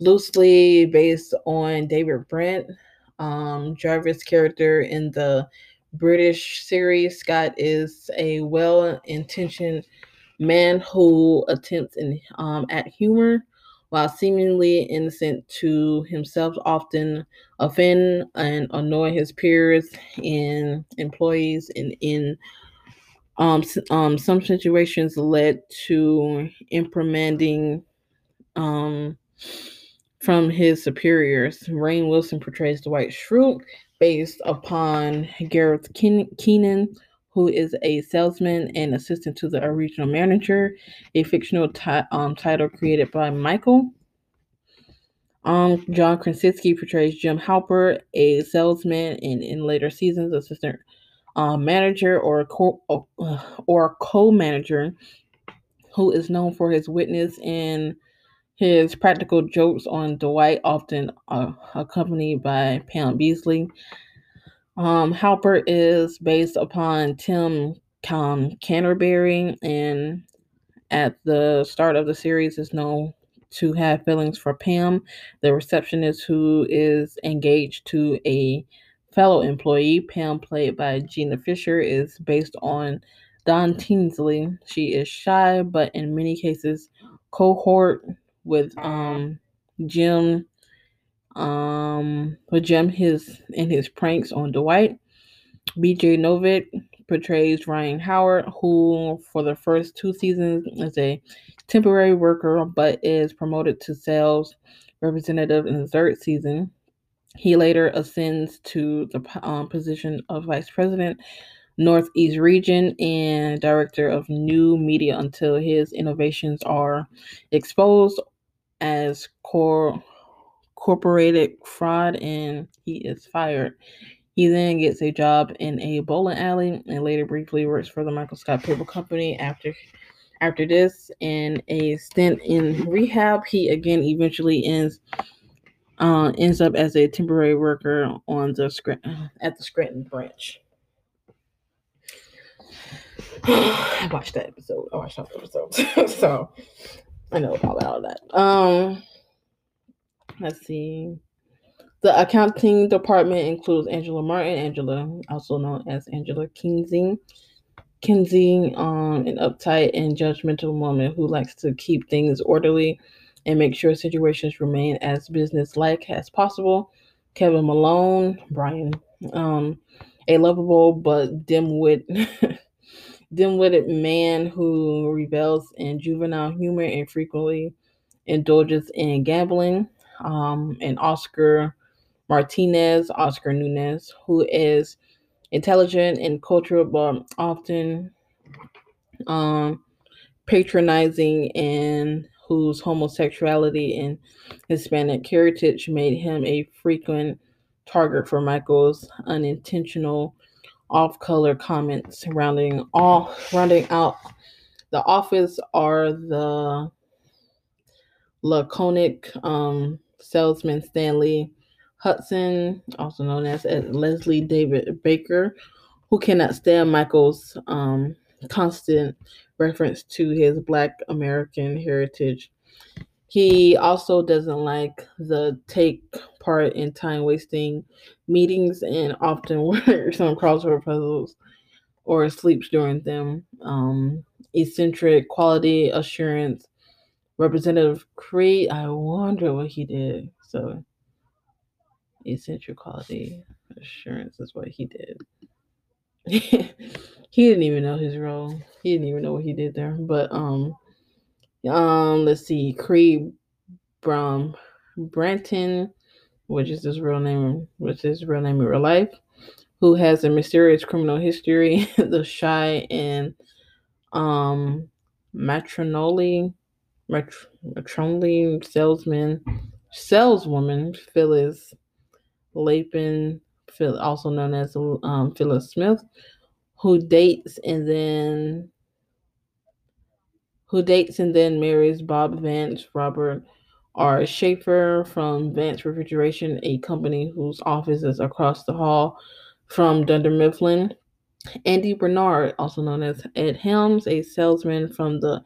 loosely based on David Brent, um, Jarvis' character in the British series. Scott is a well-intentioned man who attempts um, at humor while seemingly innocent to himself, often offend and annoy his peers and employees, and in um, um, some situations led to implementing um, from his superiors. Rainn Wilson portrays Dwight Schrute based upon Gareth Keenan, who is a salesman and assistant to the regional manager, a fictional t- um, title created by Michael. Um, John Krasinski portrays Jim Halpert, a salesman and in later seasons, assistant uh, manager or co- uh, or co-manager who is known for his witness and his practical jokes on Dwight, often uh, accompanied by Pam Beesly. Um, Halpert is based upon Tim Canterbury, and at the start of the series is known to have feelings for Pam, the receptionist who is engaged to a fellow employee. Pam, played by Jenna Fischer, is based on Dawn Tinsley. She is shy, but in many cases, cohort with um, Jim. Um, Jim his and his pranks on Dwight. BJ Novak portrays Ryan Howard, who for the first two seasons is a temporary worker but is promoted to sales representative in the third season. He later ascends to the um, position of vice president, Northeast region, and director of new media until his innovations are exposed as core corporated fraud and he is fired. He then gets a job in a bowling alley and later briefly works for the Michael Scott Cable Company after after this and a stint in rehab. He again eventually ends uh, ends up as a temporary worker on the at the Scranton branch. I watched that episode. I watched that episode, so I know about all that. Um, let's see. The accounting department includes Angela Martin, Angela, also known as Angela Kinsey. Kinsey, um, an uptight and judgmental woman who likes to keep things orderly and make sure situations remain as business-like as possible. Kevin Malone, Brian, um, a lovable but dim-wit, dim-witted man who rebels in juvenile humor and frequently indulges in gambling. Um, and Oscar Martinez, Oscar Nunez, who is intelligent and cultural, but often um, patronizing, and whose homosexuality and Hispanic heritage made him a frequent target for Michael's unintentional off-color comments. Rounding all, rounding out the office are the laconic um, salesman Stanley Hudson, also known as Leslie David Baker, who cannot stand Michael's um, constant reference to his Black American heritage. He also doesn't like the take part in time wasting meetings and often works on crossword puzzles or sleeps during them. Um, eccentric quality assurance representative Creed. I wonder what he did. So essential quality assurance is what he did. he didn't even know his role. He didn't even know what he did there. But um um let's see, Creed Brum Branton, which is his real name, which is his real name in real life, who has a mysterious criminal history, the shy and um matronly salesman saleswoman Phyllis Lapin, also known as um, Phyllis Smith, who dates and then who dates and then marries Bob Vance Robert R. Shafer from Vance Refrigeration, a company whose office is across the hall from Dunder Mifflin. Andy Bernard, also known as Ed Helms, a salesman from the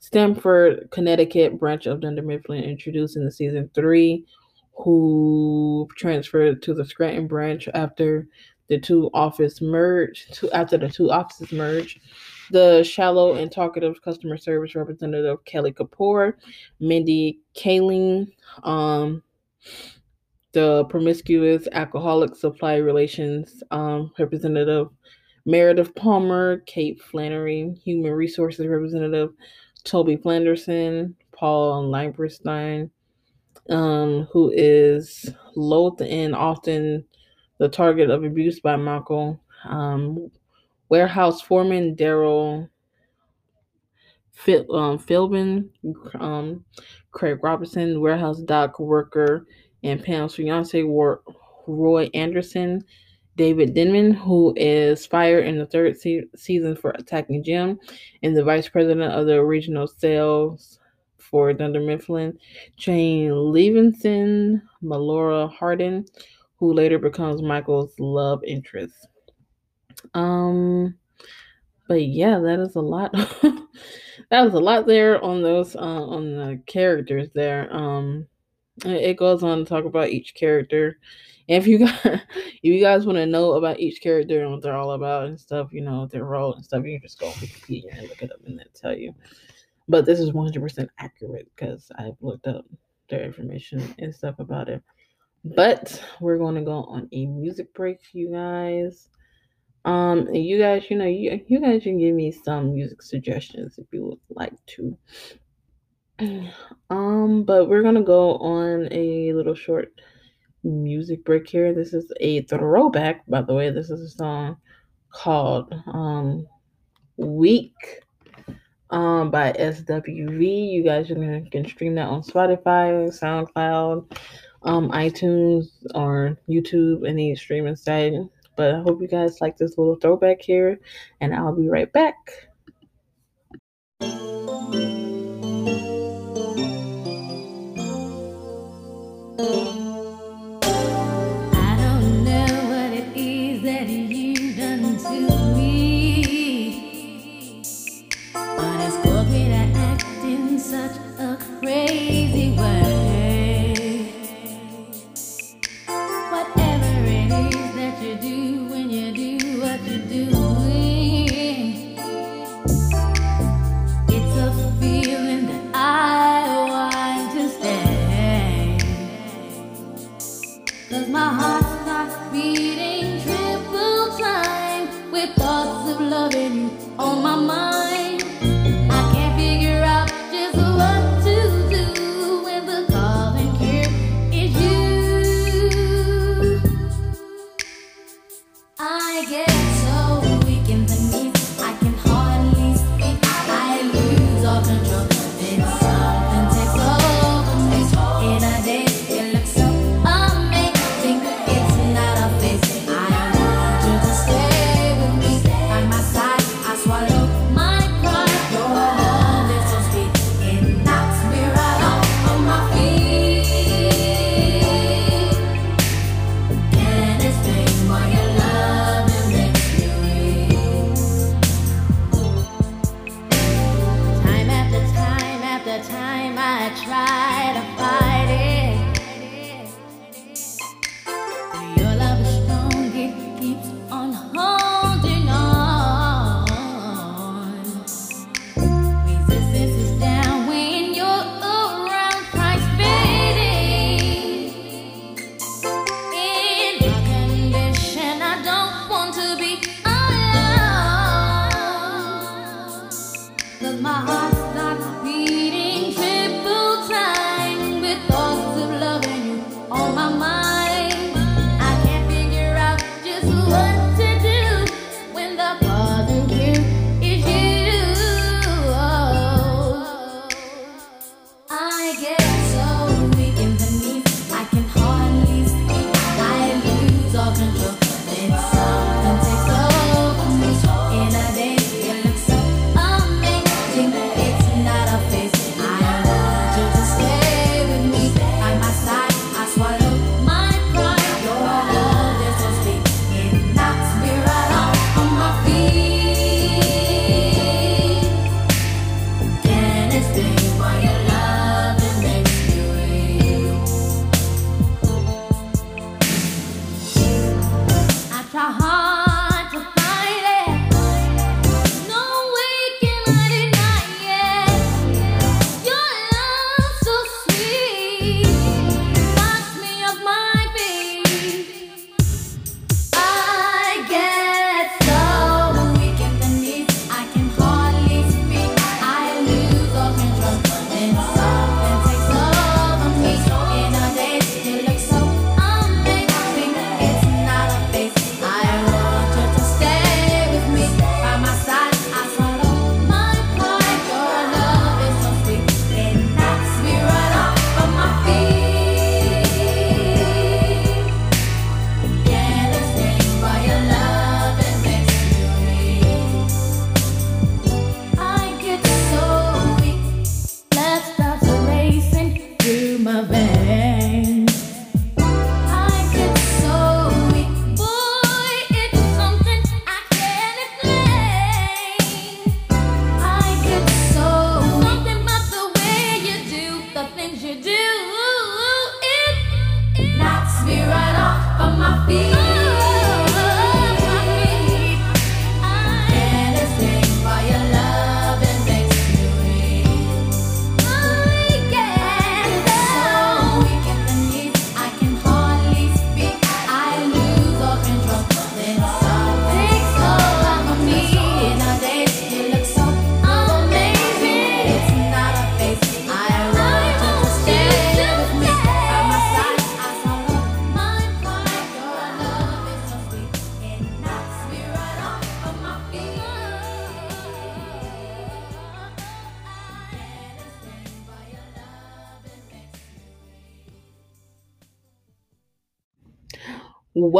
Stamford, Connecticut branch of Dunder Mifflin, introduced in the season three who transferred to the Scranton branch after the two office merged. To, after the two offices merged, the shallow and talkative customer service representative Kelly Kapoor, Mindy Kaling, um, the promiscuous alcoholic supply relations um, representative Meredith Palmer, Kate Flannery, human resources representative Toby Flenderson, Paul Lieberstein, um, who is loathed and often the target of abuse by Michael, um, warehouse foreman Daryl um, Philbin, um, Craig Robinson, warehouse dock worker, and Pam's fiance, Roy Anderson, David Denman, who is fired in the third se- season for attacking Jim, and the vice president of the regional sales for Dunder Mifflin, Jane Levinson, Melora Hardin, who later becomes Michael's love interest. Um, but yeah, that is a lot. that was a lot there on those uh, on the characters there. Um, it goes on to talk about each character. If you guys, if you guys want to know about each character and what they're all about and stuff, you know their role and stuff, you can just go on Wikipedia and look it up and then tell you. But this is 100% accurate because I've looked up their information and stuff about it. But we're going to go on a music break, you guys. Um, you guys, you know, you, you guys can give me some music suggestions if you would like to. Um, but we're gonna go on a little short music break here. This is a throwback, by the way. This is a song called um Weak um by SWV. You guys can, can stream that on Spotify, SoundCloud, um, iTunes, or YouTube, any streaming site. But I hope you guys like this little throwback here, and I'll be right back.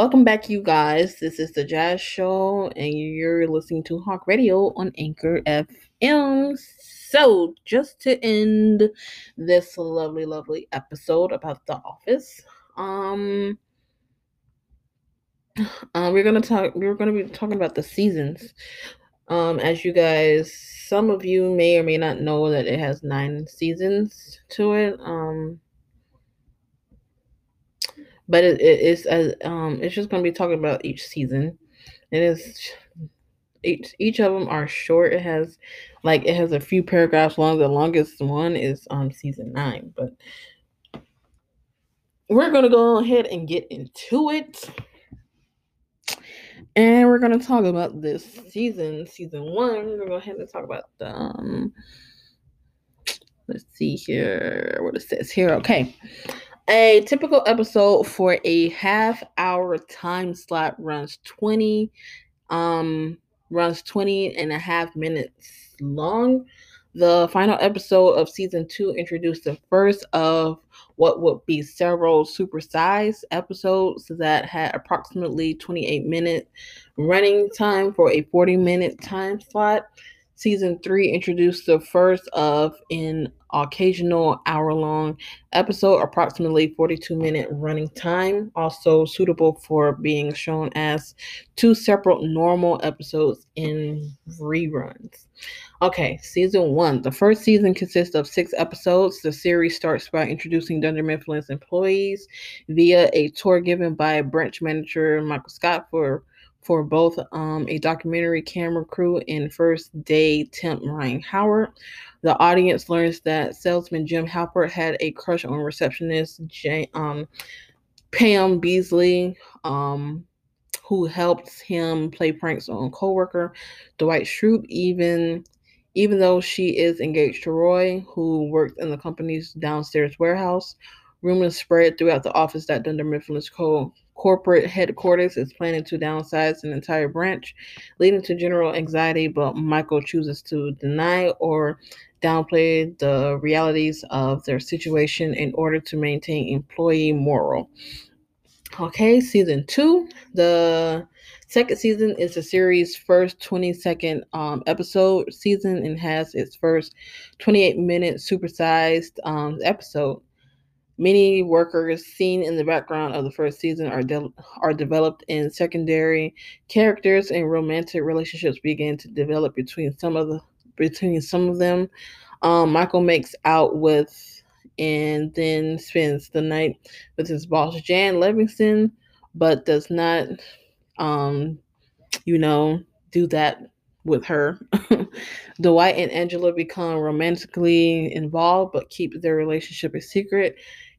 Welcome back, you guys. This is the Jazz Show, and you're listening to Hawk Radio on Anchor FM. So, just to end this lovely, lovely episode about The Office, um, uh, we're gonna talk. We're gonna be talking about the seasons. Um, as you guys, some of you may or may not know that it has nine seasons to it. Um, but it, it is as um it's just going to be talking about each season. And it is each each of them are short. It has like it has a few paragraphs long. The longest one is um season nine. But we're going to go ahead and get into it. And we're going to talk about this season season one. We're going to go ahead and talk about the um let's see here what it says here. Okay a typical episode for a half hour time slot runs 20 um runs 20 and a half minutes long. The final episode of season 2 introduced the first of what would be several supersized episodes that had approximately 28 minute running time for a 40 minute time slot. Season 3 introduced the first of an occasional hour long episode, approximately 42 minute running time, also suitable for being shown as two separate normal episodes in reruns. Okay, season one. The first season consists of six episodes. The series starts by introducing Dunder Mifflin's employees via a tour given by branch manager Michael Scott for for both um, a documentary camera crew and first day temp Ryan Howard. The audience learns that salesman Jim Halpert had a crush on receptionist Jane, um, Pam Beesly, um, who helped him play pranks on coworker Dwight Schrute, even even though she is engaged to Roy, who worked in the company's downstairs warehouse. Rumors spread throughout the office that Dunder Mifflin's co- corporate headquarters is planning to downsize an entire branch, leading to general anxiety, but Michael chooses to deny or downplay the realities of their situation in order to maintain employee moral. Okay, season two. The second season is the series' first 20 second um, episode season and has its first 28 minute supersized um, episode. Many workers seen in the background of the first season are de- are developed in secondary characters, and romantic relationships begin to develop between some of the between some of them. Um, Michael makes out with and then spends the night with his boss Jan Livingston, but does not, um, you know, do that with her. Dwight and Angela become romantically involved, but keep their relationship a secret.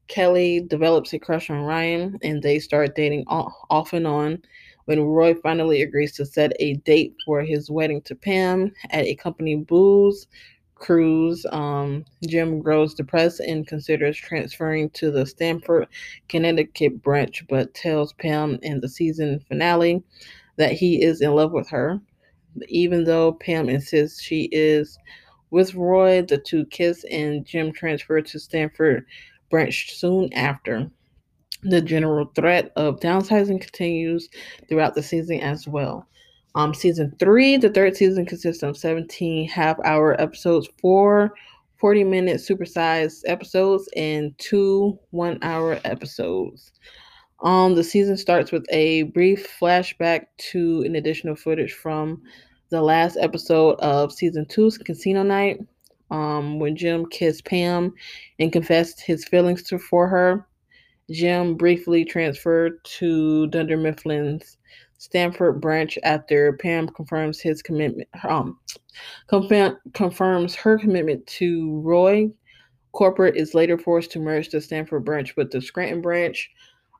Kelly develops a crush on Ryan, and they start dating off and on. When Roy finally agrees to set a date for his wedding to Pam at a company booze cruise, um, Jim grows depressed and considers transferring to the Stamford, Connecticut branch, but tells Pam in the season finale that he is in love with her. Even though Pam insists she is with Roy, the two kiss and Jim transfer to Stamford branch soon after. The general threat of downsizing continues throughout the season as well. Um, season three, the third season consists of 17 half hour episodes, four 40 minute supersized episodes and two one hour episodes. Um, the season starts with a brief flashback to an additional footage from the last episode of season two's Casino Night, um, when Jim kissed Pam and confessed his feelings to, for her. Jim briefly transferred to Dunder Mifflin's Stamford branch after Pam confirms his commitment. Um, confirm, confirms her commitment to Roy. Corporate is later forced to merge the Stamford branch with the Scranton branch.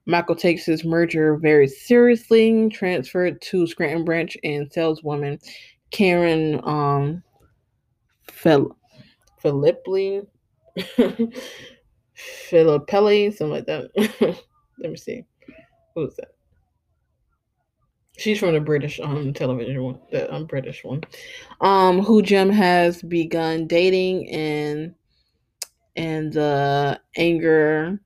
Michael takes his merger very seriously, transferred to Scranton branch, and saleswoman Karen um, Philippi, Filippelli, something like that. Let me see. Who is that? She's from the British um television one, the um, British one. Um, who Jim has begun dating and and the anger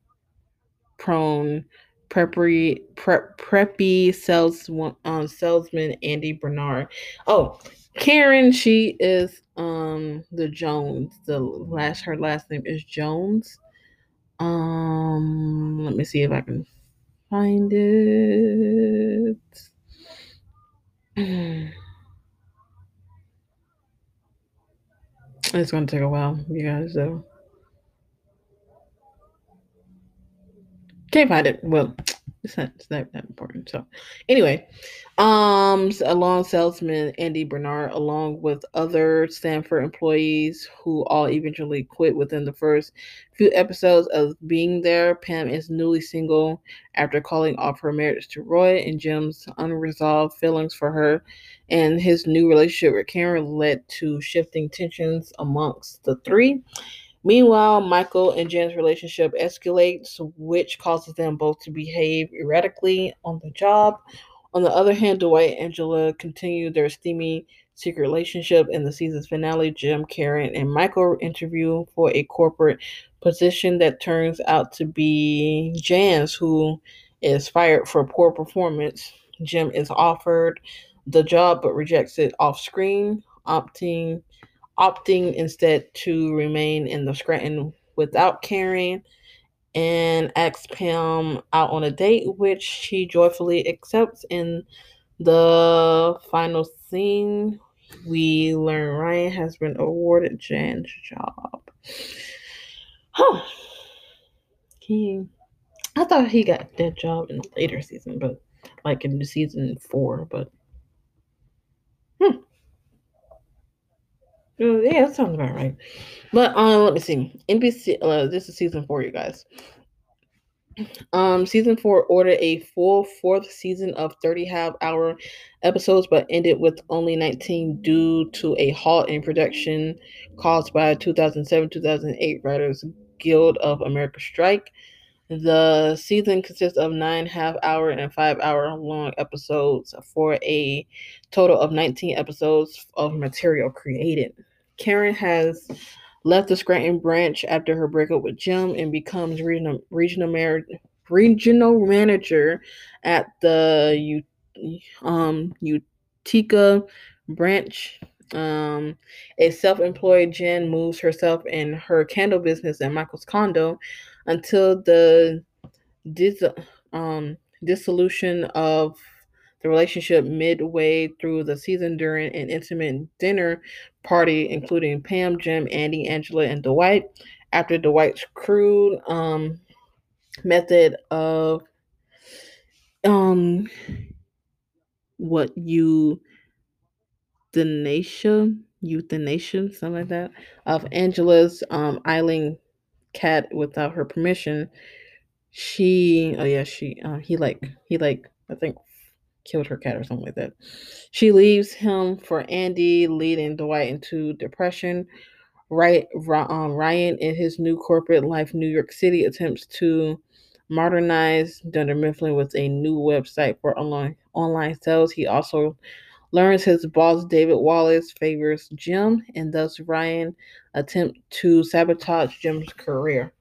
prone preppy prep preppy sales um salesman Andy Bernard. Oh, Karen, she is um the Jones. The last her last name is Jones. Um let me see if I can find it. It's gonna take a while, you guys though. Can't find it. Well, it's not, it's not that important. So, anyway, um, a long salesman, Andy Bernard, along with other Stamford employees who all eventually quit within the first few episodes of being there. Pam is newly single after calling off her marriage to Roy, and Jim's unresolved feelings for her and his new relationship with Karen led to shifting tensions amongst the three. Meanwhile, Michael and Jen's relationship escalates, which causes them both to behave erratically on the job. On the other hand, Dwight and Angela continue their steamy secret relationship in the season's finale. Jim, Karen, and Michael interview for a corporate position that turns out to be Jan's, who is fired for poor performance. Jim is offered the job but rejects it off screen, opting opting instead to remain in the Scranton without Karen and asks Pam out on a date, which she joyfully accepts. In the final scene, we learn Ryan has been awarded Jan's job. Huh. He, I thought he got that job in the later season, but like in the season four, but hmm. Uh, yeah, that sounds about right. But um, let me see. NBC. Uh, this is season four, you guys. Um, season four ordered a full fourth season of 30 half hour episodes, but ended with only 19 due to a halt in production caused by 2007 2008 Writers Guild of America strike. The season consists of nine half hour and five hour long episodes for a total of 19 episodes of material created. Karen has left the Scranton branch after her breakup with Jim and becomes regional regional, regional manager at the um, Utica branch. Um, a self-employed Jen moves herself and her candle business in Michael's condo until the dis- um, dissolution of the relationship midway through the season during an intimate dinner party, including Pam, Jim, Andy, Angela, and Dwight. After Dwight's crude um, method of um, what you euthanasia, euthanasia, something like that, of Angela's um, Eileen cat without her permission. She, oh yeah, she, uh, he like, he like, I think killed her cat or something like that. She leaves him for Andy, leading Dwight into depression. Right, um, Ryan, in his new corporate life, New York City, attempts to modernize Dunder Mifflin with a new website for online online sales. He also learns his boss David Wallace favors Jim, and thus Ryan attempt to sabotage Jim's career.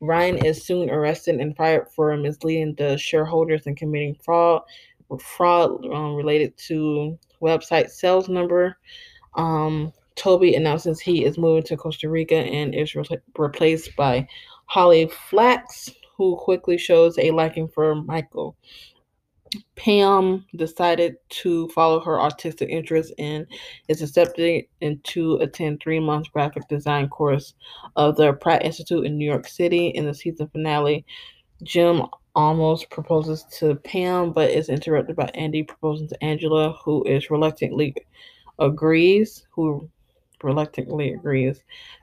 Ryan is soon arrested and fired for misleading the shareholders and committing fraud fraud um, related to website sales number. Um, Toby announces he is moving to Costa Rica and is re- replaced by Holly Flax, who quickly shows a liking for Michael. Pam decided to follow her artistic interest and is accepted to attend three graphic design course of the Pratt Institute in New York City. In the season finale, Jim almost proposes to Pam, but is interrupted by Andy proposing to Angela, who is reluctantly agrees. Who reluctantly agrees.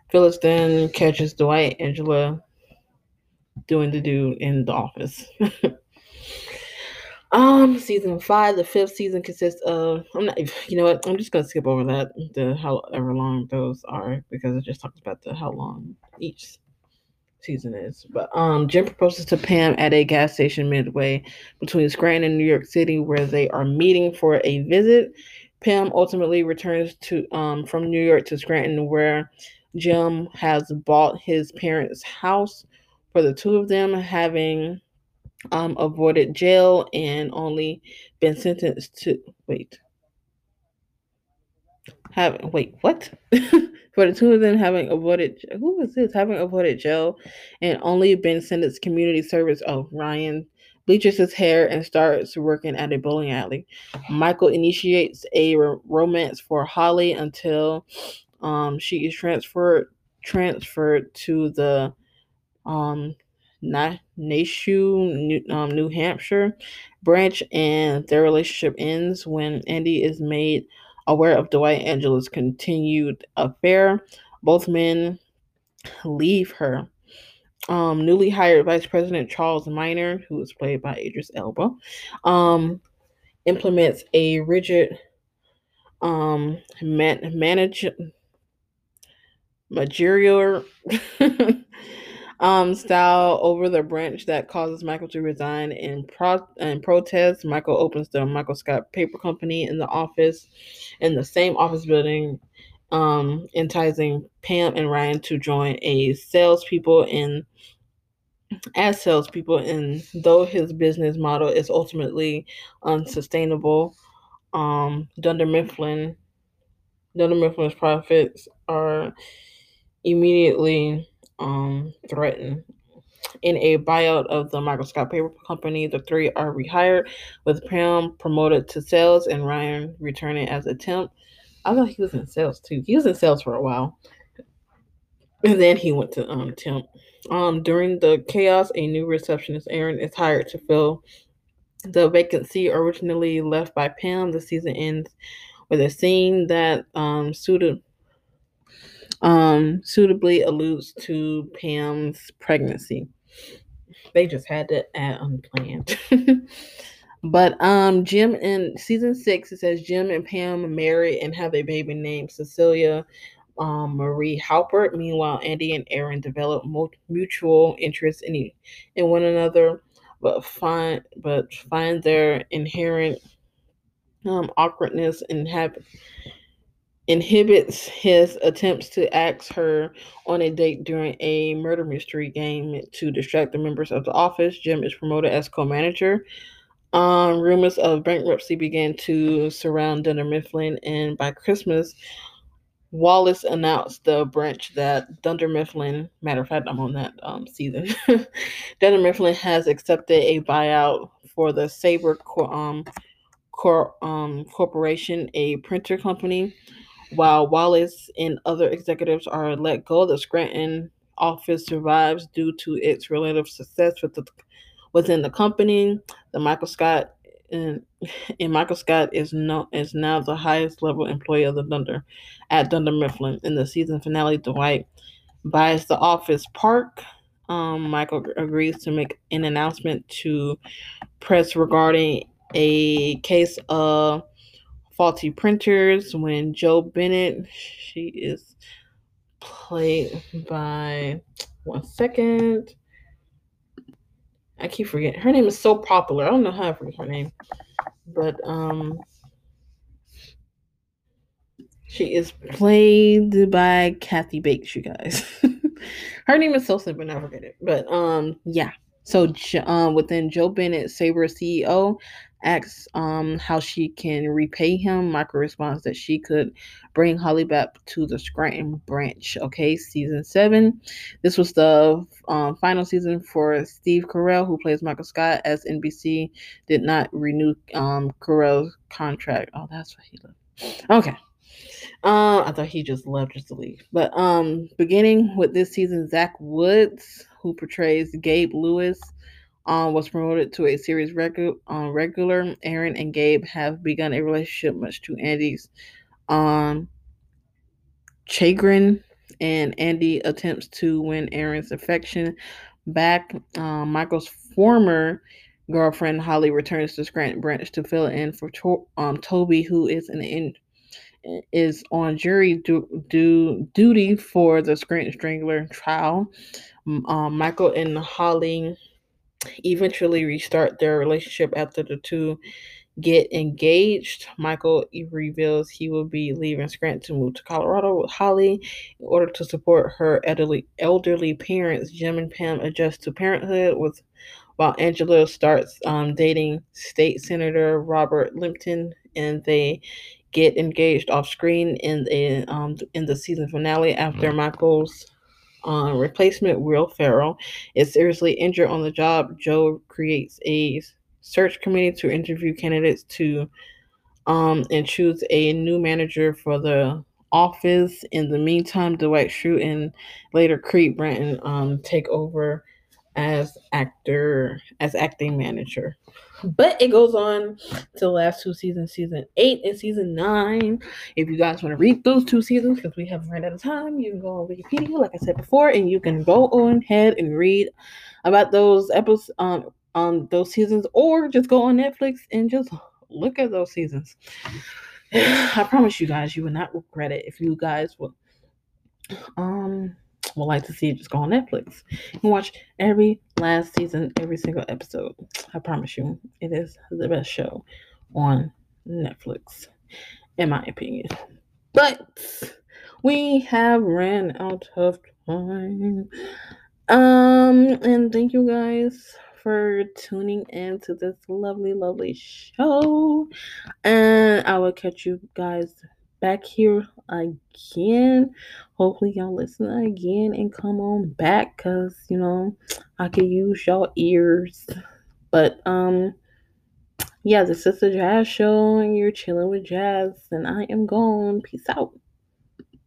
Phyllis then catches Dwight and Angela doing the do in the office. um, season five, the fifth season consists of I'm not you know what, I'm just gonna skip over that, the however long those are, because it just talks about the how long each season is. But um Jim proposes to Pam at a gas station midway between Scranton and New York City where they are meeting for a visit. Pam ultimately returns to um from New York to Scranton where Jim has bought his parents' house for the two of them, having um, avoided jail and only been sentenced to wait. Having wait, what? for the two of them having avoided who was this having avoided jail and only been sentenced community service. Oh, Ryan bleaches his hair and starts working at a bowling alley. Michael initiates a romance for Holly until um, she is transferred transferred to the um, Nashu, New, um, New Hampshire branch, and their relationship ends when Andy is made aware of Dwight Angela's continued affair. Both men leave her. Um, newly hired Vice President Charles Miner, who is played by Idris Elba, um, implements a rigid um, man- manage managerial um, style over the branch that causes Michael to resign in, pro- in protest. Michael opens the Michael Scott Paper Company in the office, in the same office building, um, enticing Pam and Ryan to join a salespeople in as salespeople. And though his business model is ultimately unsustainable, um, Dunder Mifflin, Dunder Mifflin's profits are immediately um, threatened. In a buyout of the Michael Scott Paper Company, the three are rehired, with Pam promoted to sales and Ryan returning as a temp. I thought he was in sales too. He was in sales for a while. And then he went to um, temp. Um, during the chaos, a new receptionist, Erin, is hired to fill the vacancy originally left by Pam. The season ends with a scene that um, suited um, suitably alludes to Pam's pregnancy. They just had to add unplanned. but um, Jim in season six, it says Jim and Pam marry and have a baby named Cecilia um, Marie Halpert. Meanwhile, Andy and Erin develop mutual interest in in one another, but find but find their inherent um, awkwardness and have inhibits his attempts to ask her on a date during a murder mystery game to distract the members of the office. Jim is promoted as co-manager. Um, rumors of bankruptcy began to surround Dunder Mifflin, and by Christmas, Wallace announced the branch that Dunder Mifflin, matter of fact, I'm on that um, season. Dunder Mifflin has accepted a buyout for the Sabre um, Cor- um, Corporation, a printer company. While Wallace and other executives are let go, the Scranton office survives due to its relative success with the, within the company. The Michael Scott and, and Michael Scott is no, is now the highest level employee of the Dunder at Dunder Mifflin. In the season finale, Dwight buys the office park. Um, Michael agrees to make an announcement to press regarding a case of faulty printers when Jo Bennett, she is played by one second. I keep forgetting. Her name is so popular. I don't know how I forget her name. But um she is played by Kathy Bates, you guys. her name is so simple, I forget it. But um yeah. So um, within Jo Bennett, Sabre CEO, asks um, how she can repay him. Michael responds that she could bring Holly back to the Scranton branch. Okay, season seven. This was the um, final season for Steve Carell, who plays Michael Scott, as NBC did not renew um, Carell's contract. Oh, that's what he left. Okay. Uh, I thought he just left just to leave. But um, beginning with this season, Zach Woods, who portrays Gabe Lewis, um, was promoted to a series regu- uh, regular. Erin and Gabe have begun a relationship, much to Andy's um, chagrin. And Andy attempts to win Erin's affection back. Um, Michael's former girlfriend Holly returns to Scranton Branch to fill in for to- um, Toby, who is an in- is on jury du- du- duty for the Scranton Strangler trial. Um, Michael and Holly eventually restart their relationship after the two get engaged. Michael reveals he will be leaving Scranton to move to Colorado with Holly in order to support her elderly elderly parents. Jim and Pam adjust to parenthood with while Angela starts um, dating state senator Robert Lipton, and they get engaged off screen in the um, in the season finale after Michael's uh, replacement Will Ferrell is seriously injured on the job. Jo creates a search committee to interview candidates to um, and choose a new manager for the office. In the meantime, Dwight Schrute and later Creed Bratton um, take over as actor as acting manager. But it goes on to the last two seasons, season eight and season nine. If you guys want to read those two seasons, because we haven't run out of time, you can go on Wikipedia, like I said before, and you can go on ahead and read about those episodes um, on those seasons, or just go on Netflix and just look at those seasons. I promise you guys, you will not regret it if you guys will um would like to see it, just go on Netflix and watch every last season, every single episode. I promise you, it is the best show on Netflix, in my opinion. But we have ran out of time. Um, and thank you guys for tuning in to this lovely, lovely show. And I will catch you guys back here again. Hopefully, y'all listen again and come on back because you know I could use y'all ears. But um, yeah, this is the Jazz Show, and you're chilling with Jazz, and I am gone. Peace out.